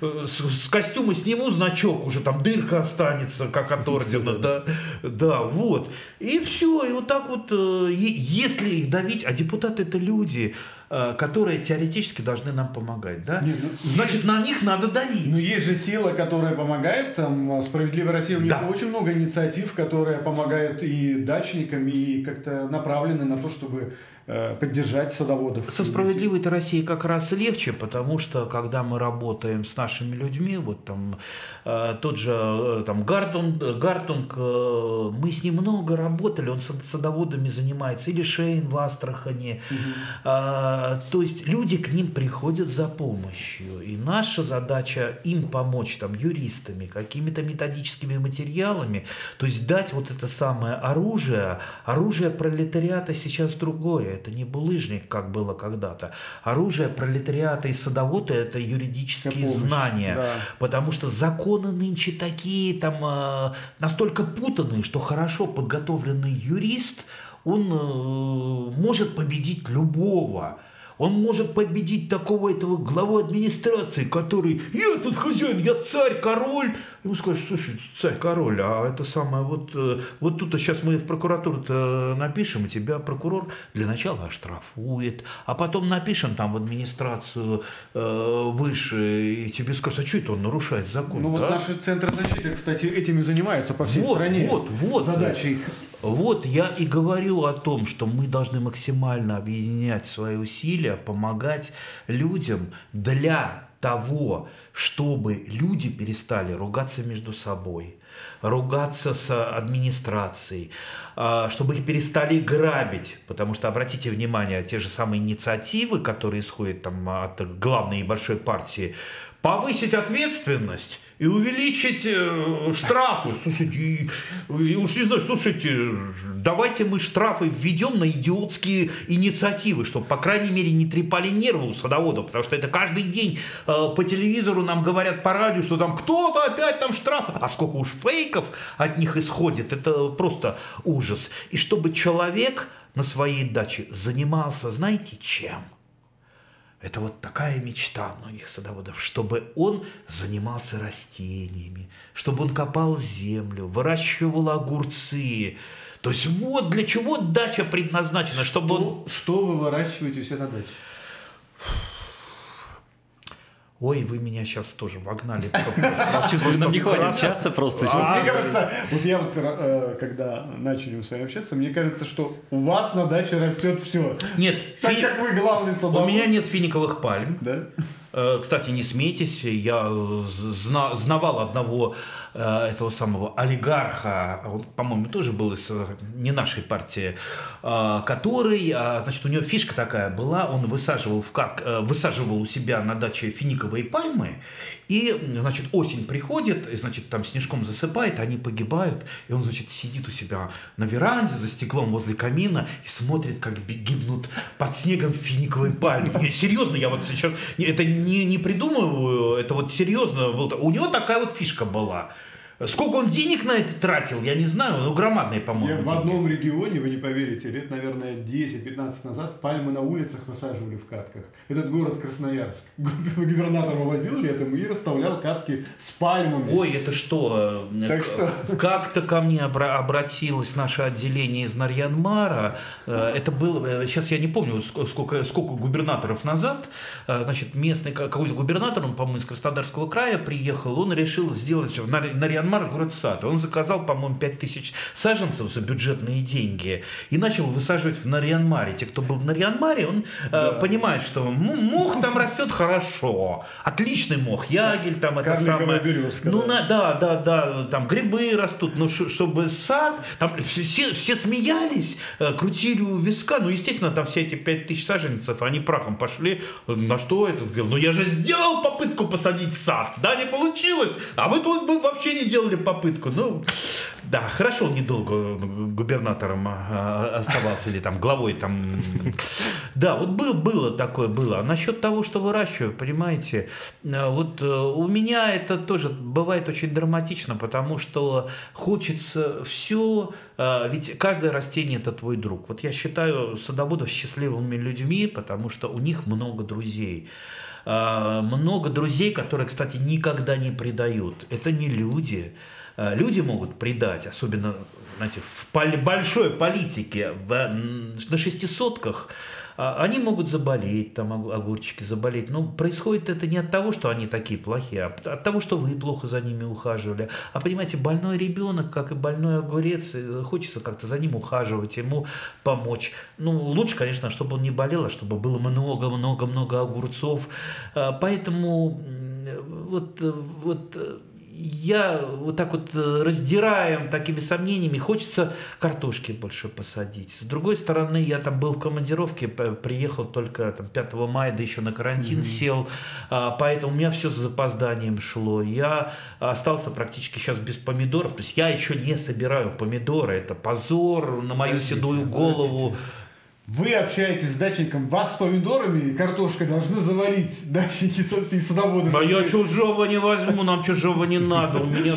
D: в, с, с костюма сниму значок, уже там дырка останется, как от ордена, да, да, вот. И все, и вот так вот, э, если их давить, а депутаты это люди, Э, которые теоретически должны нам помогать, да? Нет, ну, Значит, есть, на них надо давить.
B: Но есть же сила, которая помогает. Там «Справедливая Россия» у них да. очень много инициатив, которые помогают и дачникам, и как-то направлены на то, чтобы Э, поддержать садоводов.
D: Со справедливой-то Россией как раз легче, потому что когда мы работаем с нашими людьми, вот там э, тот же э, там Гартунг, Гартунг, мы с ним много работали, он садоводами занимается, или Шейн в Астрахани. Угу. То есть люди к ним приходят за помощью, и наша задача им помочь там юристами, какими-то методическими материалами, то есть дать вот это самое оружие. Оружие пролетариата сейчас другое это не булыжник, как было когда-то. Оружие пролетариата и садовода – это юридические знания. Да. Потому что законы нынче такие, там, э, настолько путанные, что хорошо подготовленный юрист, он э, может победить любого. Он может победить такого этого главу администрации, который «Я тут хозяин, я царь, король». Ему скажут, слушай, царь, король, а это самое, вот, э, вот тут сейчас мы в прокуратуру напишем, и тебя прокурор для начала оштрафует, а потом напишем там в администрацию э, выше, и тебе скажут, а что это он нарушает закон?
B: Ну да? вот наши центры защиты, кстати, этими занимаются по всей
D: вот,
B: стране.
D: Вот, вот.
B: Задача их
D: вот я и говорю о том, что мы должны максимально объединять свои усилия, помогать людям для того, чтобы люди перестали ругаться между собой, ругаться с администрацией, а, чтобы их перестали грабить. Потому что, обратите внимание, те же самые инициативы, которые исходят там, от главной и большой партии, повысить ответственность и увеличить э, штрафы. Слушайте, уж не знаю, слушайте, давайте мы штрафы введем на идиотские инициативы, чтобы, по крайней мере, не трепали нервы у садоводов, потому что это каждый день э, по телевизору нам говорят по радио, что там кто-то опять там штрафы, а сколько уж фейков от них исходит, это просто ужас. И чтобы человек на своей даче занимался, знаете, чем? Это вот такая мечта многих садоводов, чтобы он занимался растениями, чтобы он копал землю, выращивал огурцы. То есть вот для чего дача предназначена, чтобы
B: что,
D: он...
B: Что вы выращиваете у себя на даче?
D: Ой, вы меня сейчас тоже вогнали.
C: Чувствую, нам не хватит часа просто.
B: Мне кажется, вот я вот, э, когда начали с вами общаться, мне кажется, что у вас на даче растет все.
D: Нет.
B: Так как вы главный садовод.
D: У меня нет финиковых пальм.
B: Да?
D: Э, кстати, не смейтесь, я зна знавал одного э, этого самого олигарха, он, по-моему, тоже был из э, не нашей партии, который, значит, у него фишка такая была, он высаживал, в кат, высаживал у себя на даче финиковые пальмы, и, значит, осень приходит, и, значит, там снежком засыпает, они погибают, и он, значит, сидит у себя на веранде за стеклом возле камина и смотрит, как гибнут под снегом финиковые пальмы. Не, серьезно, я вот сейчас, это не, не придумываю, это вот серьезно. У него такая вот фишка была. Сколько он денег на это тратил, я не знаю, ну громадные, по-моему.
B: Я в одном регионе, вы не поверите, лет, наверное, 10-15 назад пальмы на улицах высаживали в катках. Этот город Красноярск. Губернатор возил летом и расставлял катки с пальмами.
D: Ой, это что? Так что... Как-то ко мне обратилось наше отделение из Нарьянмара. Э, это было, сейчас я не помню, сколько, сколько губернаторов назад. Э, значит, местный какой-то губернатор, он, по-моему, из Краснодарского края приехал, он решил сделать в Нарьянмаре Мьянмар город сад. Он заказал, по-моему, 5000 саженцев за бюджетные деньги и начал высаживать в Нарьянмаре. Те, кто был в Нарьянмаре, он э, да. э, понимает, что ну, мох там растет хорошо. Отличный мох, ягель там это самое.
B: Березка,
D: ну, да. На, да, да, да, там грибы растут, но чтобы сад, там все, все смеялись, э, крутили у виска, ну, естественно, там все эти 5000 саженцев, они прахом пошли. На что это? Ну, я же сделал попытку посадить сад, да, не получилось, а вы тут вообще не делали делали попытку. Ну, Да, хорошо он недолго губернатором а, оставался или там главой там. Да, вот был, было такое, было. А насчет того, что выращиваю, понимаете, вот у меня это тоже бывает очень драматично, потому что хочется все, ведь каждое растение это твой друг. Вот я считаю садоводов счастливыми людьми, потому что у них много друзей. А, много друзей, которые, кстати, никогда не предают. Это не люди. А, люди могут предать, особенно знаете, в большой политике, в, на шестисотках они могут заболеть, там огурчики заболеть. Но происходит это не от того, что они такие плохие, а от того, что вы плохо за ними ухаживали. А понимаете, больной ребенок, как и больной огурец, э, хочется как-то за ним ухаживать, ему помочь. Ну, лучше, конечно, чтобы он не болел, а чтобы было много-много-много огурцов. А, поэтому вот, э, вот э, я вот так вот э, раздираем такими сомнениями, хочется картошки больше посадить. С другой стороны, я там был в командировке, приехал только там, 5 мая, да еще на карантин mm-hmm. сел, а, поэтому у меня все с запозданием шло. Я остался практически сейчас без помидоров, то есть я еще не собираю помидоры, это позор на мою подождите, седую голову. Подождите.
B: Вы общаетесь с дачником, вас с помидорами и картошкой должны завалить дачники и садоводы.
D: А я чужого не возьму, нам чужого не надо, у меня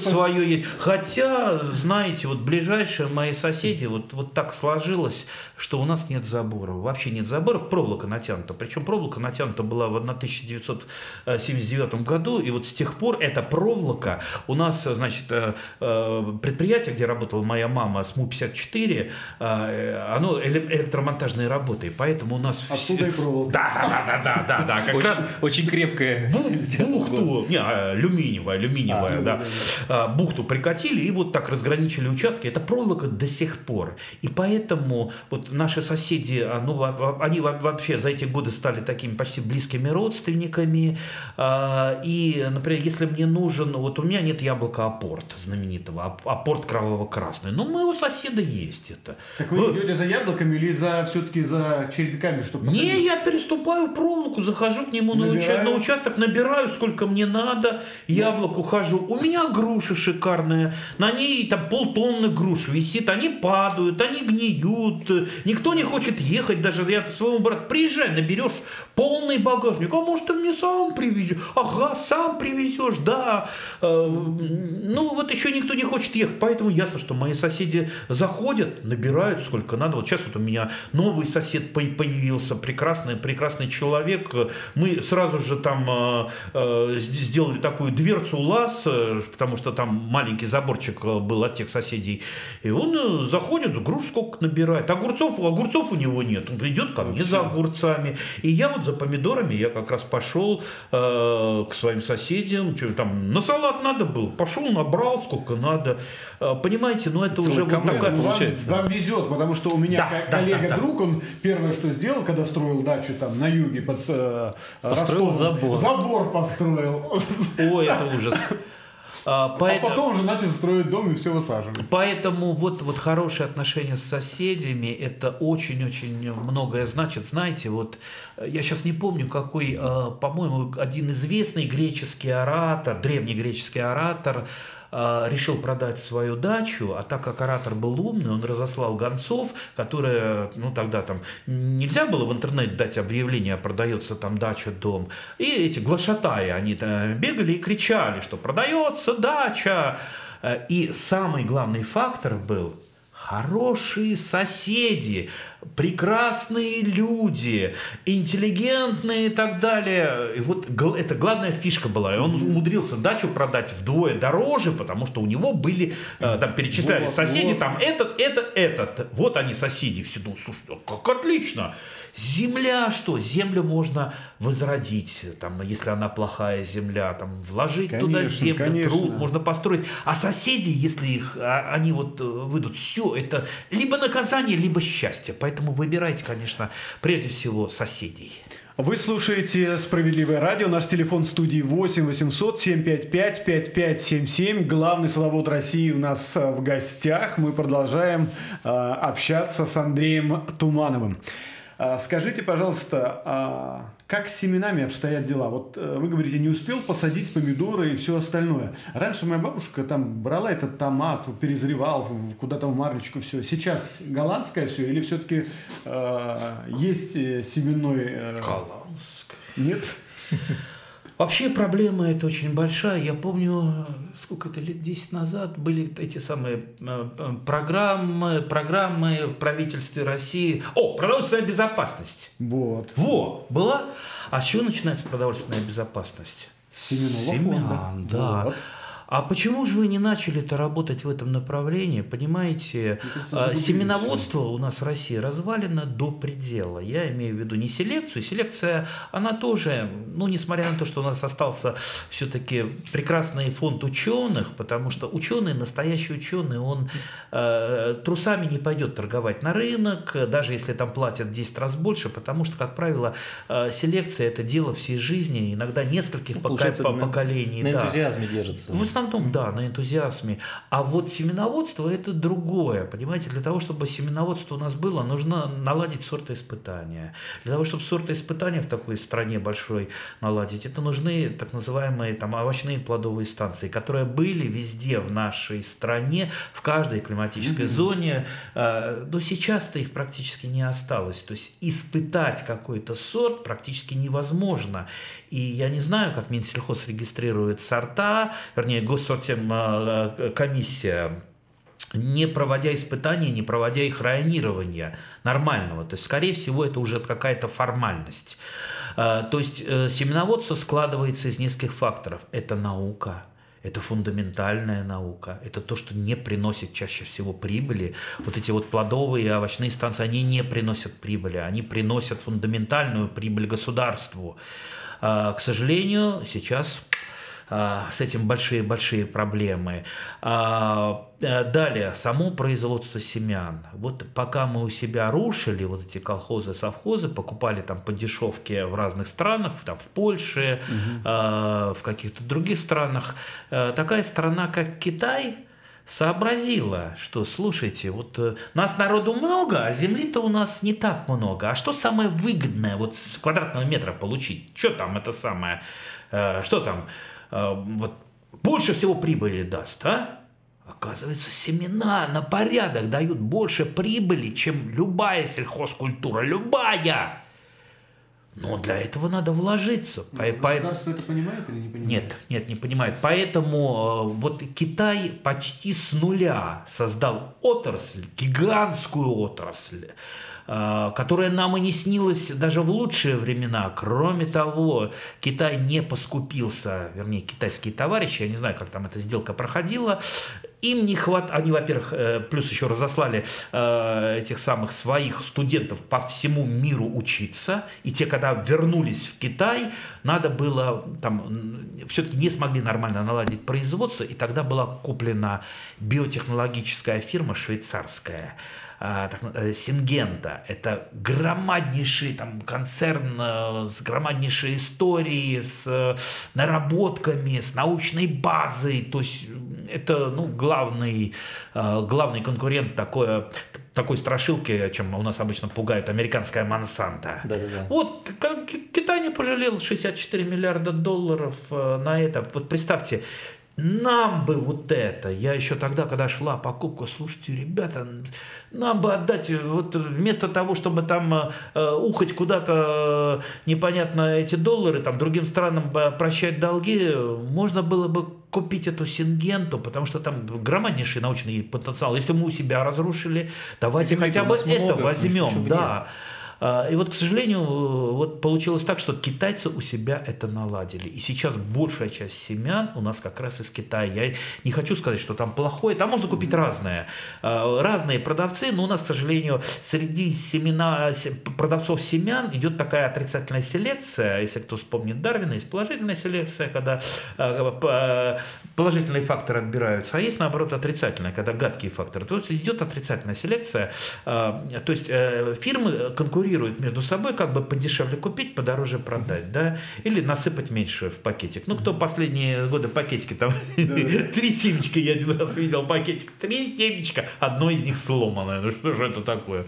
D: свое есть. Хотя, знаете, вот ближайшие мои соседи, вот, вот так сложилось, что у нас нет заборов, вообще нет заборов, проволока натянута. Причем проволока натянута была в 1979 году, и вот с тех пор эта проволока у нас, значит, э, э, предприятие, где работала моя мама, СМУ-54, э, оно электромонтажные работы, и поэтому у нас...
B: Отсюда и проволока.
D: Да, да, да, да, да, да, как
C: очень, раз... Очень крепкая.
D: Бухту, не, а, алюминиевая, алюминиевая, а, да. да, да. Бухту прикатили и вот так разграничили участки. Это проволока до сих пор. И поэтому вот наши соседи, а, ну, они вообще за эти годы стали такими почти близкими родственниками. А, и, например, если мне нужен, вот у меня нет яблока апорт знаменитого, апорт кроваво-красный, но у моего соседа есть это.
B: Так вы идете за яблоками или за все-таки за чередками, чтобы
D: посадить? Не, я переступаю проволоку, захожу к нему на, уча- на участок, набираю сколько мне надо, яблок ухожу. У меня груша шикарная, на ней там полтонны груш висит, они падают, они гниют, никто не хочет ехать, даже я своему брату, приезжай, наберешь полный багажник, а может ты мне сам привезешь? Ага, сам привезешь, да. Э, ну вот еще никто не хочет ехать, поэтому ясно, что мои соседи заходят, набирают сколько надо. Вот сейчас вот у меня новый сосед появился, прекрасный, прекрасный человек. Мы сразу же там э, э, сделали такую дверцу лаз, потому что там маленький заборчик был от тех соседей. И он заходит, груш сколько набирает. Огурцов, огурцов у него нет. Он идет ко мне за огурцами. И я вот за помидорами, я как раз пошел э, к своим соседям. Что, там на салат надо было. Пошел, набрал сколько надо. Э, понимаете, ну это уже вот
B: такая получается. Вам, везет, потому что у меня да, да, да, друг, он первое, что сделал, когда строил дачу там на юге под э,
C: Построил Ростовом, забор.
B: Забор построил.
D: Ой, это ужас.
B: А, поэтому, а потом уже начал строить дом и все высаживать.
D: Поэтому вот, вот хорошие отношения с соседями, это очень-очень многое значит. Знаете, вот э, я сейчас не помню, какой, э, по-моему, один известный греческий оратор, древний греческий оратор, решил продать свою дачу, а так как оратор был умный, он разослал гонцов, которые, ну тогда там нельзя было в интернет дать объявление, продается там дача, дом. И эти глашатаи, они бегали и кричали, что продается дача. И самый главный фактор был хорошие соседи, прекрасные люди, интеллигентные и так далее. И вот это главная фишка была. И он умудрился дачу продать вдвое дороже, потому что у него были, э, там перечисляли вот, соседи, вот. там этот, этот, этот. Вот они соседи. Все думают, слушай, как отлично. Земля что? Землю можно возродить, там, если она плохая земля, там, вложить конечно, туда землю, конечно. труд можно построить. А соседи, если их, а, они вот э, выйдут, все, это либо наказание, либо счастье. Поэтому выбирайте, конечно, прежде всего соседей.
B: Вы слушаете «Справедливое радио». Наш телефон студии 8 800 755 5577. Главный садовод России у нас э, в гостях. Мы продолжаем э, общаться с Андреем Тумановым. А, скажите, пожалуйста, а как с семенами обстоят дела? Вот э, вы говорите, не успел посадить помидоры и все остальное. Раньше моя бабушка там брала этот томат, перезревал куда-то в марлечку все. Сейчас голландское все или все-таки э, есть семенной... Э...
D: Голландское.
B: Нет?
D: Вообще проблема это очень большая. Я помню, сколько это лет 10 назад были эти самые э, э, программы, программы в правительстве России. О, продовольственная безопасность.
B: Вот.
D: Во, была. А с чего начинается продовольственная безопасность?
B: Семенного
D: Семян, да.
B: Вот.
D: А почему же вы не начали-то работать в этом направлении? Понимаете, а, семеноводство у нас в России развалено до предела. Я имею в виду не селекцию. Селекция, она тоже, ну, несмотря на то, что у нас остался все-таки прекрасный фонд ученых, потому что ученый, настоящий ученый, он э, трусами не пойдет торговать на рынок, даже если там платят в 10 раз больше, потому что, как правило, э, селекция это дело всей жизни, иногда нескольких ну, пока, поколений.
C: На, на энтузиазме держится. В
D: основном, да, на энтузиазме. А вот семеноводство это другое. Понимаете, для того, чтобы семеноводство у нас было, нужно наладить сортоиспытания. Для того, чтобы сортоиспытания в такой стране большой наладить, это нужны так называемые там, овощные плодовые станции, которые были везде в нашей стране, в каждой климатической mm-hmm. зоне. А, но сейчас-то их практически не осталось. То есть испытать какой-то сорт практически невозможно. И я не знаю, как Минсельхоз регистрирует сорта, вернее, госсортем не проводя испытаний, не проводя их районирования нормального. То есть, скорее всего, это уже какая-то формальность. А, то есть, э, семеноводство складывается из нескольких факторов. Это наука, это фундаментальная наука, это то, что не приносит чаще всего прибыли. Вот эти вот плодовые и овощные станции, они не приносят прибыли, они приносят фундаментальную прибыль государству. А, к сожалению, сейчас а, с этим большие-большие проблемы. А, э, далее, само производство семян. Вот пока мы у себя рушили вот эти колхозы, совхозы, покупали там по дешевке в разных странах, там в Польше, угу. в каких-то других странах, э, такая страна, как Китай, сообразила, что, слушайте, вот э, нас народу много, а земли-то у нас не так много. А что самое выгодное вот с квадратного метра получить? Что там это самое? Что там? Э, вот, больше всего прибыли даст, а? Оказывается, семена на порядок дают больше прибыли, чем любая сельхозкультура. Любая! Но для этого надо вложиться.
B: Но ну, государство это понимает или не понимает?
D: Нет, нет, не понимает. Поэтому э, вот Китай почти с нуля создал отрасль, гигантскую отрасль которая нам и не снилась даже в лучшие времена. Кроме того, Китай не поскупился, вернее, китайские товарищи, я не знаю, как там эта сделка проходила, им не хватает, они, во-первых, э, плюс еще разослали э, этих самых своих студентов по всему миру учиться, и те, когда вернулись в Китай, надо было, там, все-таки не смогли нормально наладить производство, и тогда была куплена биотехнологическая фирма швейцарская, а, так, э, Сингента. Это громаднейший там, концерн э, с громаднейшей историей, с э, наработками, с научной базой. То есть это ну, главный, главный конкурент такой, такой страшилки, чем у нас обычно пугают, американская Монсанто.
C: Да, да, да.
D: Вот Китай не пожалел 64 миллиарда долларов на это. Вот представьте, нам бы вот это. Я еще тогда, когда шла покупка, слушайте, ребята, нам бы отдать, вот вместо того, чтобы там э, ухать куда-то э, непонятно эти доллары, там другим странам прощать долги, можно было бы купить эту Сингенту, потому что там громаднейший научный потенциал. Если мы у себя разрушили, давайте Земли хотя бы это много, возьмем. Да. Нет. А, и вот, к сожалению, вот получилось так, что китайцы у себя это наладили. И сейчас большая часть семян у нас как раз из Китая. Я не хочу сказать, что там плохое. Там можно купить разное. А, разные продавцы, но у нас, к сожалению, среди семена, продавцов семян идет такая отрицательная селекция. Если кто вспомнит Дарвина, есть положительная селекция, когда а, положительные факторы отбираются, а есть, наоборот, отрицательная, когда гадкие факторы. То есть идет отрицательная селекция. То есть э, фирмы конкурируют конкурируют между собой, как бы подешевле купить, подороже продать, да, или насыпать меньше в пакетик. Ну, кто последние годы пакетики, там, три семечка я один раз видел пакетик, три семечка, одно из них сломанное, ну что же это такое?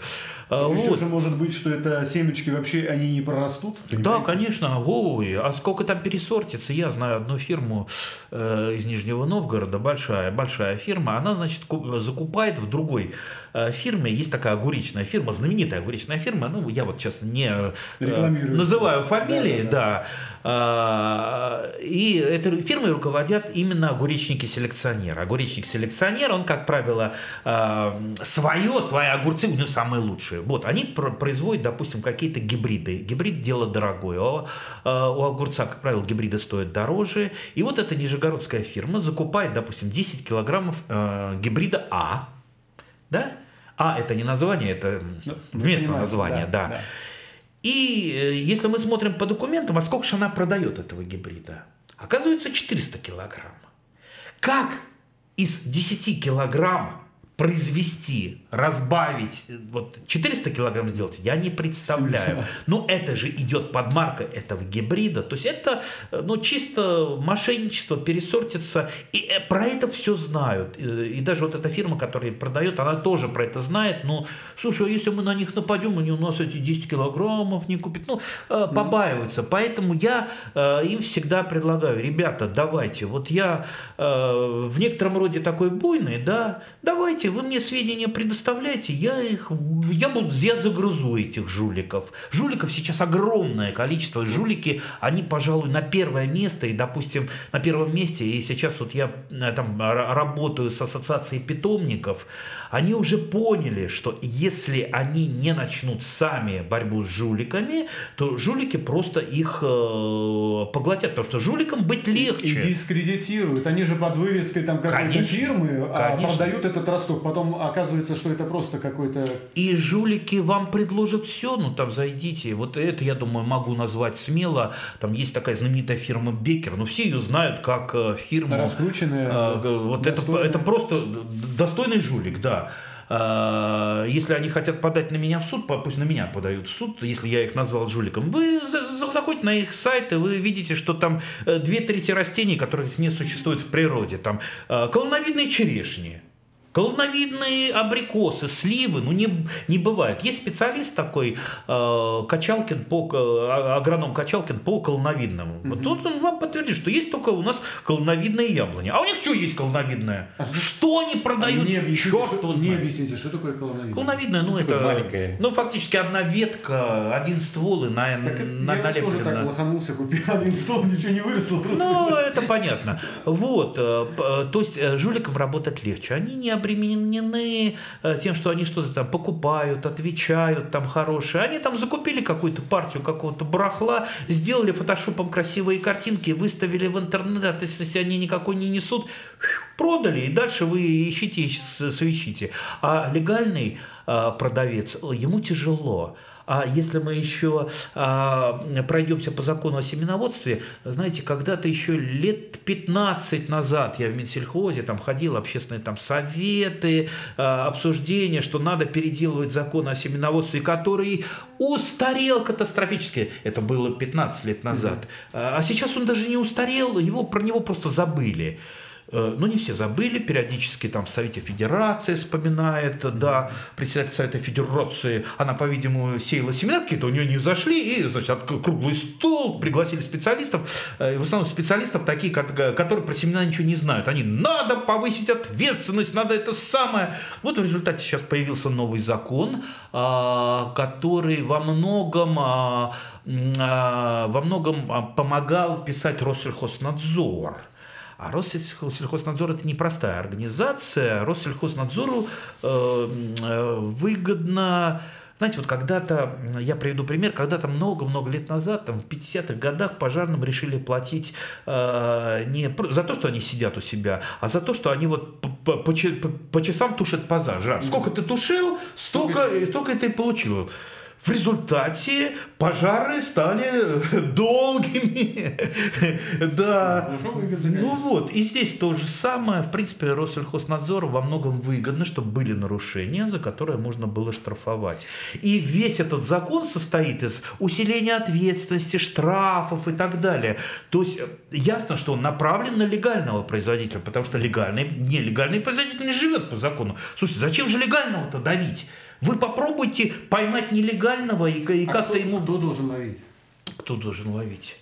B: А, Еще вот. же может быть, что это семечки вообще они не прорастут?
D: Да, конечно. Ой, а сколько там пересортится? Я знаю одну фирму э, из Нижнего Новгорода, большая, большая фирма. Она, значит, закупает в другой Э, фирме, есть такая огуречная фирма, знаменитая огуречная фирма, ну, я вот сейчас не э, называю фамилии, да, да, да. И этой фирмой руководят именно огуречники-селекционеры. Огуречник-селекционер, он, как правило, э, свое, свои огурцы у него самые лучшие. Вот, они производят, допустим, какие-то гибриды. Гибрид – дело дорогое. А у огурца, как правило, гибриды стоят дороже. И вот эта нижегородская фирма закупает, допустим, 10 килограммов гибрида А, да? А это не название, это ну, вместо названия, да, да. да. И э, если мы смотрим по документам, а сколько же она продает этого гибрида? Оказывается, 400 килограмм. Как из 10 килограмм произвести, разбавить, э, вот 400 килограмм сделать, я не представляю. Но это же идет под маркой этого гибрида. То есть это э, ну, чисто мошенничество, пересортится. И э, про это все знают. И даже вот эта фирма, которая продает, она тоже про это знает. Но, слушай, а если мы на них нападем, они у нас эти 10 килограммов не купят. Ну, побаиваются. Поэтому я им всегда предлагаю, ребята, давайте, вот я в некотором роде такой буйный, да, давайте давайте вы мне сведения предоставляйте, я их, я буду, я загрузу этих жуликов. Жуликов сейчас огромное количество. Жулики, они, пожалуй, на первое место, и, допустим, на первом месте, и сейчас вот я э, там работаю с ассоциацией питомников, они уже поняли, что если они не начнут сами борьбу с жуликами, то жулики просто их э, поглотят, потому что жуликам быть легче.
B: И дискредитируют. Они же под вывеской там какой-то фирмы а продают этот росток. Потом оказывается, что это просто какой-то...
D: И жулики вам предложат все, ну там зайдите. Вот это, я думаю, могу назвать смело. Там есть такая знаменитая фирма Бекер, но все ее знают как э, фирма...
B: Раскрученная.
D: Э, вот это, это просто достойный жулик, да. А, если они хотят подать на меня в суд, пусть на меня подают в суд, если я их назвал жуликом. Вы заходите на их сайт, и вы видите, что там э, две трети растений, которых не существует в природе. Там э, колоновидные черешни, Колоновидные абрикосы, сливы, ну не, не бывает. Есть специалист такой, э, Качалкин по, э, агроном Качалкин по колоновидному. Угу. Вот тут он вам подтвердит, что есть только у нас колоновидные яблони. А у них все есть колоновидное. А что они продают?
B: Не объясните, Черт что, не объясните, что такое колоновидное?
D: Колоновидное, ну, это, маленькое. ну фактически одна ветка, один ствол и на, так на,
B: я налеплено. тоже так лоханулся, купил один ствол, ничего не выросло.
D: Просто. Ну, это понятно. Вот, э, то есть жуликам работать легче. Они не обременены э, тем, что они что-то там покупают, отвечают там хорошие. Они там закупили какую-то партию какого-то барахла, сделали фотошопом красивые картинки, выставили в интернет, если они никакой не несут, продали, и дальше вы ищите и свищите. А легальный э, продавец, ему тяжело. А если мы еще а, пройдемся по закону о семеноводстве, знаете, когда-то еще лет 15 назад я в Минсельхозе там ходил, общественные там советы, а, обсуждения, что надо переделывать закон о семеноводстве, который устарел катастрофически. Это было 15 лет назад. Mm-hmm. А сейчас он даже не устарел, его, про него просто забыли. Э, но не все забыли, периодически там в Совете Федерации вспоминает, да, председатель Совета Федерации, она, по-видимому, сеяла семена какие-то, у нее не взошли, и, значит, круглый стол, пригласили специалистов, э, в основном специалистов такие, которые про семена ничего не знают. Они, надо повысить ответственность, надо это самое. Вот в результате сейчас появился новый закон, а, который во многом, а, а, во многом помогал писать Россельхознадзор. А Россельхознадзор это непростая организация. Россельхознадзору э, выгодно знаете, вот когда-то, я приведу пример, когда-то много-много лет назад, там, в 50-х годах пожарным решили платить э, не за то, что они сидят у себя, а за то, что они вот по, по, по, по часам тушат пожар. Сколько ты тушил, столько, столько ты и получил. В результате пожары стали долгими. Да. Ну вот, и здесь то же самое. В принципе, Россельхознадзору во многом выгодно, чтобы были нарушения, за которые можно было штрафовать. И весь этот закон состоит из усиления ответственности, штрафов и так далее. То есть ясно, что он направлен на легального производителя, потому что легальный, нелегальный производитель не живет по закону. Слушайте, зачем же легального-то давить? Вы попробуйте поймать нелегального и, и а как-то ему...
B: Кто должен ловить?
D: Кто должен ловить?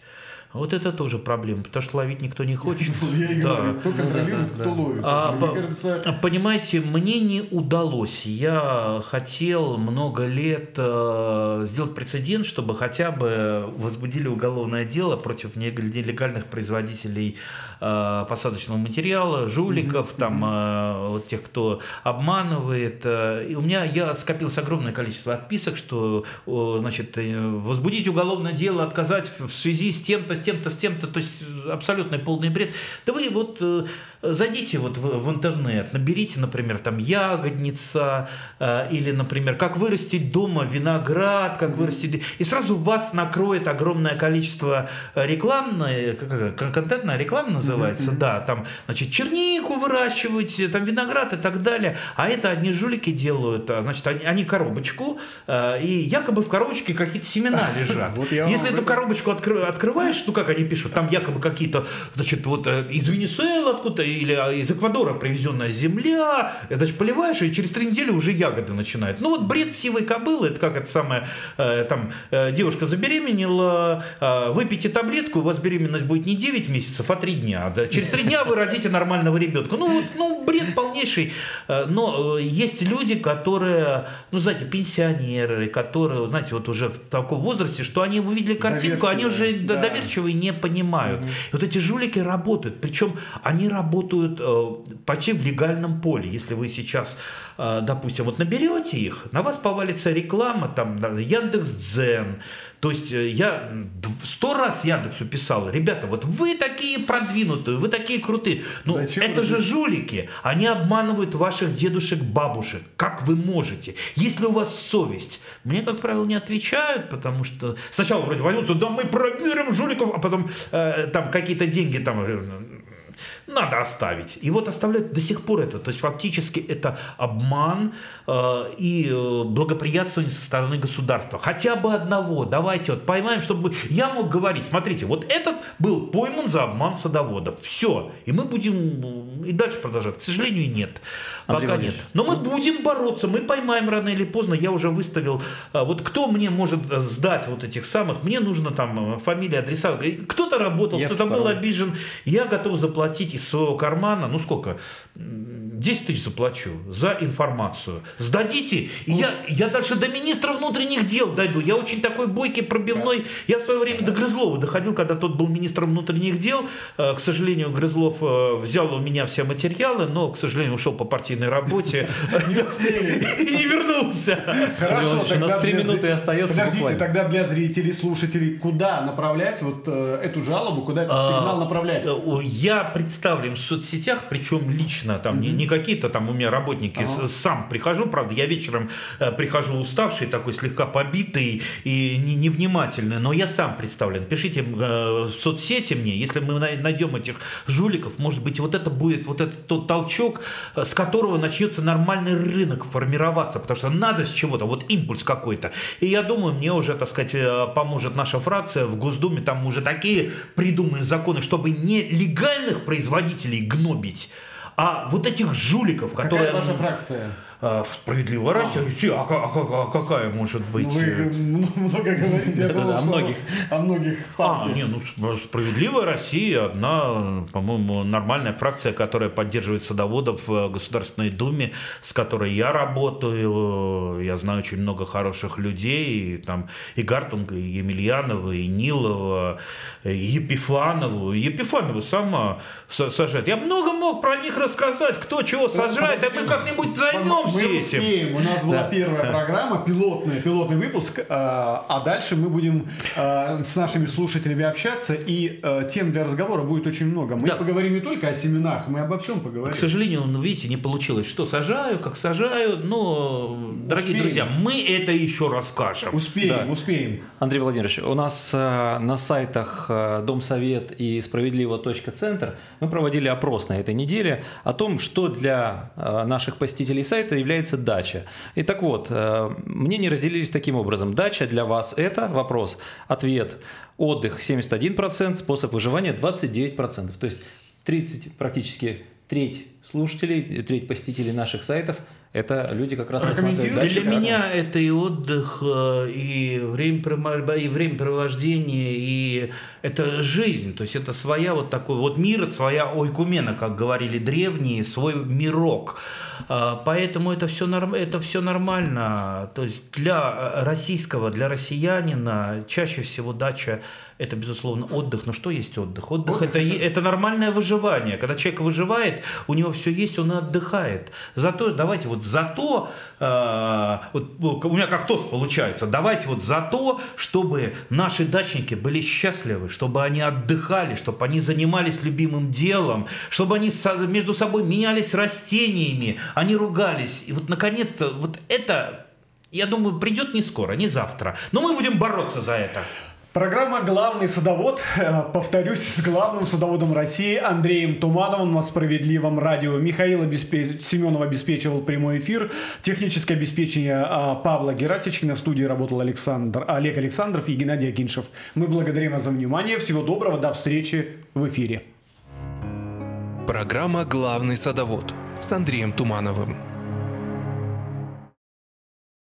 D: Вот это тоже проблема, потому что ловить никто не хочет.
B: Я и говорю, кто контролирует, кто ловит.
D: А, понимаете, мне не удалось. Я хотел много лет э, сделать прецедент, чтобы хотя бы возбудили уголовное дело против нелегальных производителей э, посадочного материала, жуликов, там, э, вот тех, кто обманывает. И у меня, я скопилось огромное количество отписок, что, значит, возбудить уголовное дело, отказать в связи с тем-то, с тем-то, с тем-то, то есть абсолютно полный бред. Да вы вот э, зайдите вот в, в интернет, наберите, например, там ягодница э, или, например, как вырастить дома виноград, как вырастить... И сразу вас накроет огромное количество рекламной, как, контентная реклама называется, да, там, значит, чернику выращивайте, там виноград и так далее. А это одни жулики делают, а, значит, они, они коробочку, э, и якобы в коробочке какие-то семена лежат. Если эту коробочку открываешь, ну как они пишут, там якобы какие-то, значит, вот э, из Венесуэлы откуда-то или а, из Эквадора привезенная земля, значит, поливаешь, и через три недели уже ягоды начинают. Ну вот бред сивой кобылы, это как это самое, э, там, э, девушка забеременела, выпейте таблетку, у вас беременность будет не 9 месяцев, а 3 дня. Да? Через 3 дня вы родите нормального ребенка. Ну, вот, ну, бред полнейший. Но есть люди, которые, ну, знаете, пенсионеры, которые, знаете, вот уже в таком возрасте, что они увидели картинку, они уже да. доверчивы доверчивые не понимают. Угу. Вот эти жулики работают, причем они работают э, почти в легальном поле. Если вы сейчас, э, допустим, вот наберете их, на вас повалится реклама, там Яндекс Дзен, то есть э, я сто раз Яндексу писал, ребята, вот вы такие продвинутые, вы такие крутые. Ну, Зачем это же жулики. Они обманывают ваших дедушек, бабушек. Как вы можете? Если у вас совесть. Мне, как правило, не отвечают, потому что сначала вроде возьмутся, да мы проверим жуликов, а потом э, там какие-то деньги там надо оставить. И вот оставляют до сих пор это. То есть фактически это обман э, и э, благоприятствование со стороны государства. Хотя бы одного. Давайте вот поймаем, чтобы я мог говорить, смотрите, вот этот был пойман за обман садоводов. Все. И мы будем и дальше продолжать. К сожалению, нет. Андрей Пока нет. Но мы будем бороться. Мы поймаем рано или поздно. Я уже выставил. Э, вот кто мне может сдать вот этих самых? Мне нужно там э, фамилия, адреса. Кто-то работал, кто-то был обижен. Я готов заплатить из своего кармана, ну сколько, 10 тысяч заплачу за информацию. Сдадите, и я, я дальше до министра внутренних дел дойду. Я очень такой бойкий, пробивной. Я в свое время до Грызлова доходил, когда тот был министром внутренних дел. Э, к сожалению, Грызлов э, взял у меня все материалы, но, к сожалению, ушел по партийной работе и не вернулся.
B: Хорошо, у нас три минуты остается. Подождите, тогда для зрителей, слушателей, куда направлять вот э, эту жалобу, куда этот а, сигнал направлять?
D: Я представлен в соцсетях, причем лично, там не какие-то там у меня работники, ага. сам прихожу, правда, я вечером э, прихожу уставший, такой слегка побитый и невнимательный, но я сам представлен. Пишите э, в соцсети мне, если мы найдем этих жуликов, может быть, вот это будет вот этот тот толчок, э, с которого начнется нормальный рынок формироваться, потому что надо с чего-то, вот импульс какой-то. И я думаю, мне уже, так сказать, поможет наша фракция в Госдуме, там уже такие придуманы законы, чтобы нелегальных производителей гнобить, а вот этих жуликов, которые...
B: Какая ваша фракция?
D: А, справедливая Россия. А, а, а, а какая может быть? Вы
B: э, много говорите о многих. О многих
D: партиях. А, не, ну справедливая Россия одна, по-моему, нормальная фракция, которая поддерживает садоводов в Государственной Думе, с которой я работаю. Я знаю очень много хороших людей. И, там и Гартунга, и Емельянова, и Нилова, и Епифанову. Епифанову сама сажает. Я много мог про них рассказать, кто чего сажает, а мы как-нибудь займемся
B: мы успеем. У нас была первая программа, пилотный, пилотный выпуск, э, а дальше мы будем э, с нашими слушателями общаться, и э, тем для разговора будет очень много. Мы да. поговорим не только о семенах, мы обо всем поговорим.
D: К сожалению, ну, видите, не получилось. Что сажаю, как сажаю, но, дорогие успеем. друзья, мы это еще расскажем.
B: Успеем, да. успеем.
C: Андрей Владимирович, у нас на сайтах Домсовет и справедливо.центр мы проводили опрос на этой неделе о том, что для наших посетителей сайта является дача. И так вот, э, мнения разделились таким образом. Дача для вас это вопрос, ответ, отдых 71%, способ выживания 29%. То есть 30, практически треть слушателей, треть посетителей наших сайтов – это люди как раз
D: рассматривают Для меня это и отдых, э, и время, и времяпровождение, и это жизнь. То есть это своя вот такой вот мир, своя ойкумена, как говорили древние, свой мирок. Э, поэтому это все, это все нормально. То есть для российского, для россиянина чаще всего дача это, безусловно, отдых. Но что есть отдых? Отдых, отдых это, это... это нормальное выживание. Когда человек выживает, у него все есть, он отдыхает. Зато, давайте вот за то, э, вот, ну, у меня как тост получается, давайте вот за то, чтобы наши дачники были счастливы, чтобы они отдыхали, чтобы они занимались любимым делом, чтобы они между собой менялись растениями, они ругались. И вот наконец-то вот это я думаю, придет не скоро, не завтра. Но мы будем бороться за это.
B: Программа «Главный садовод», э, повторюсь, с главным садоводом России Андреем Тумановым на Справедливом радио. Михаил обеспеч... Семенов обеспечивал прямой эфир. Техническое обеспечение а, Павла Герасичкина. В студии работал Александр... Олег Александров и Геннадий Акиншев. Мы благодарим вас за внимание. Всего доброго. До встречи в эфире.
A: Программа «Главный садовод» с Андреем Тумановым.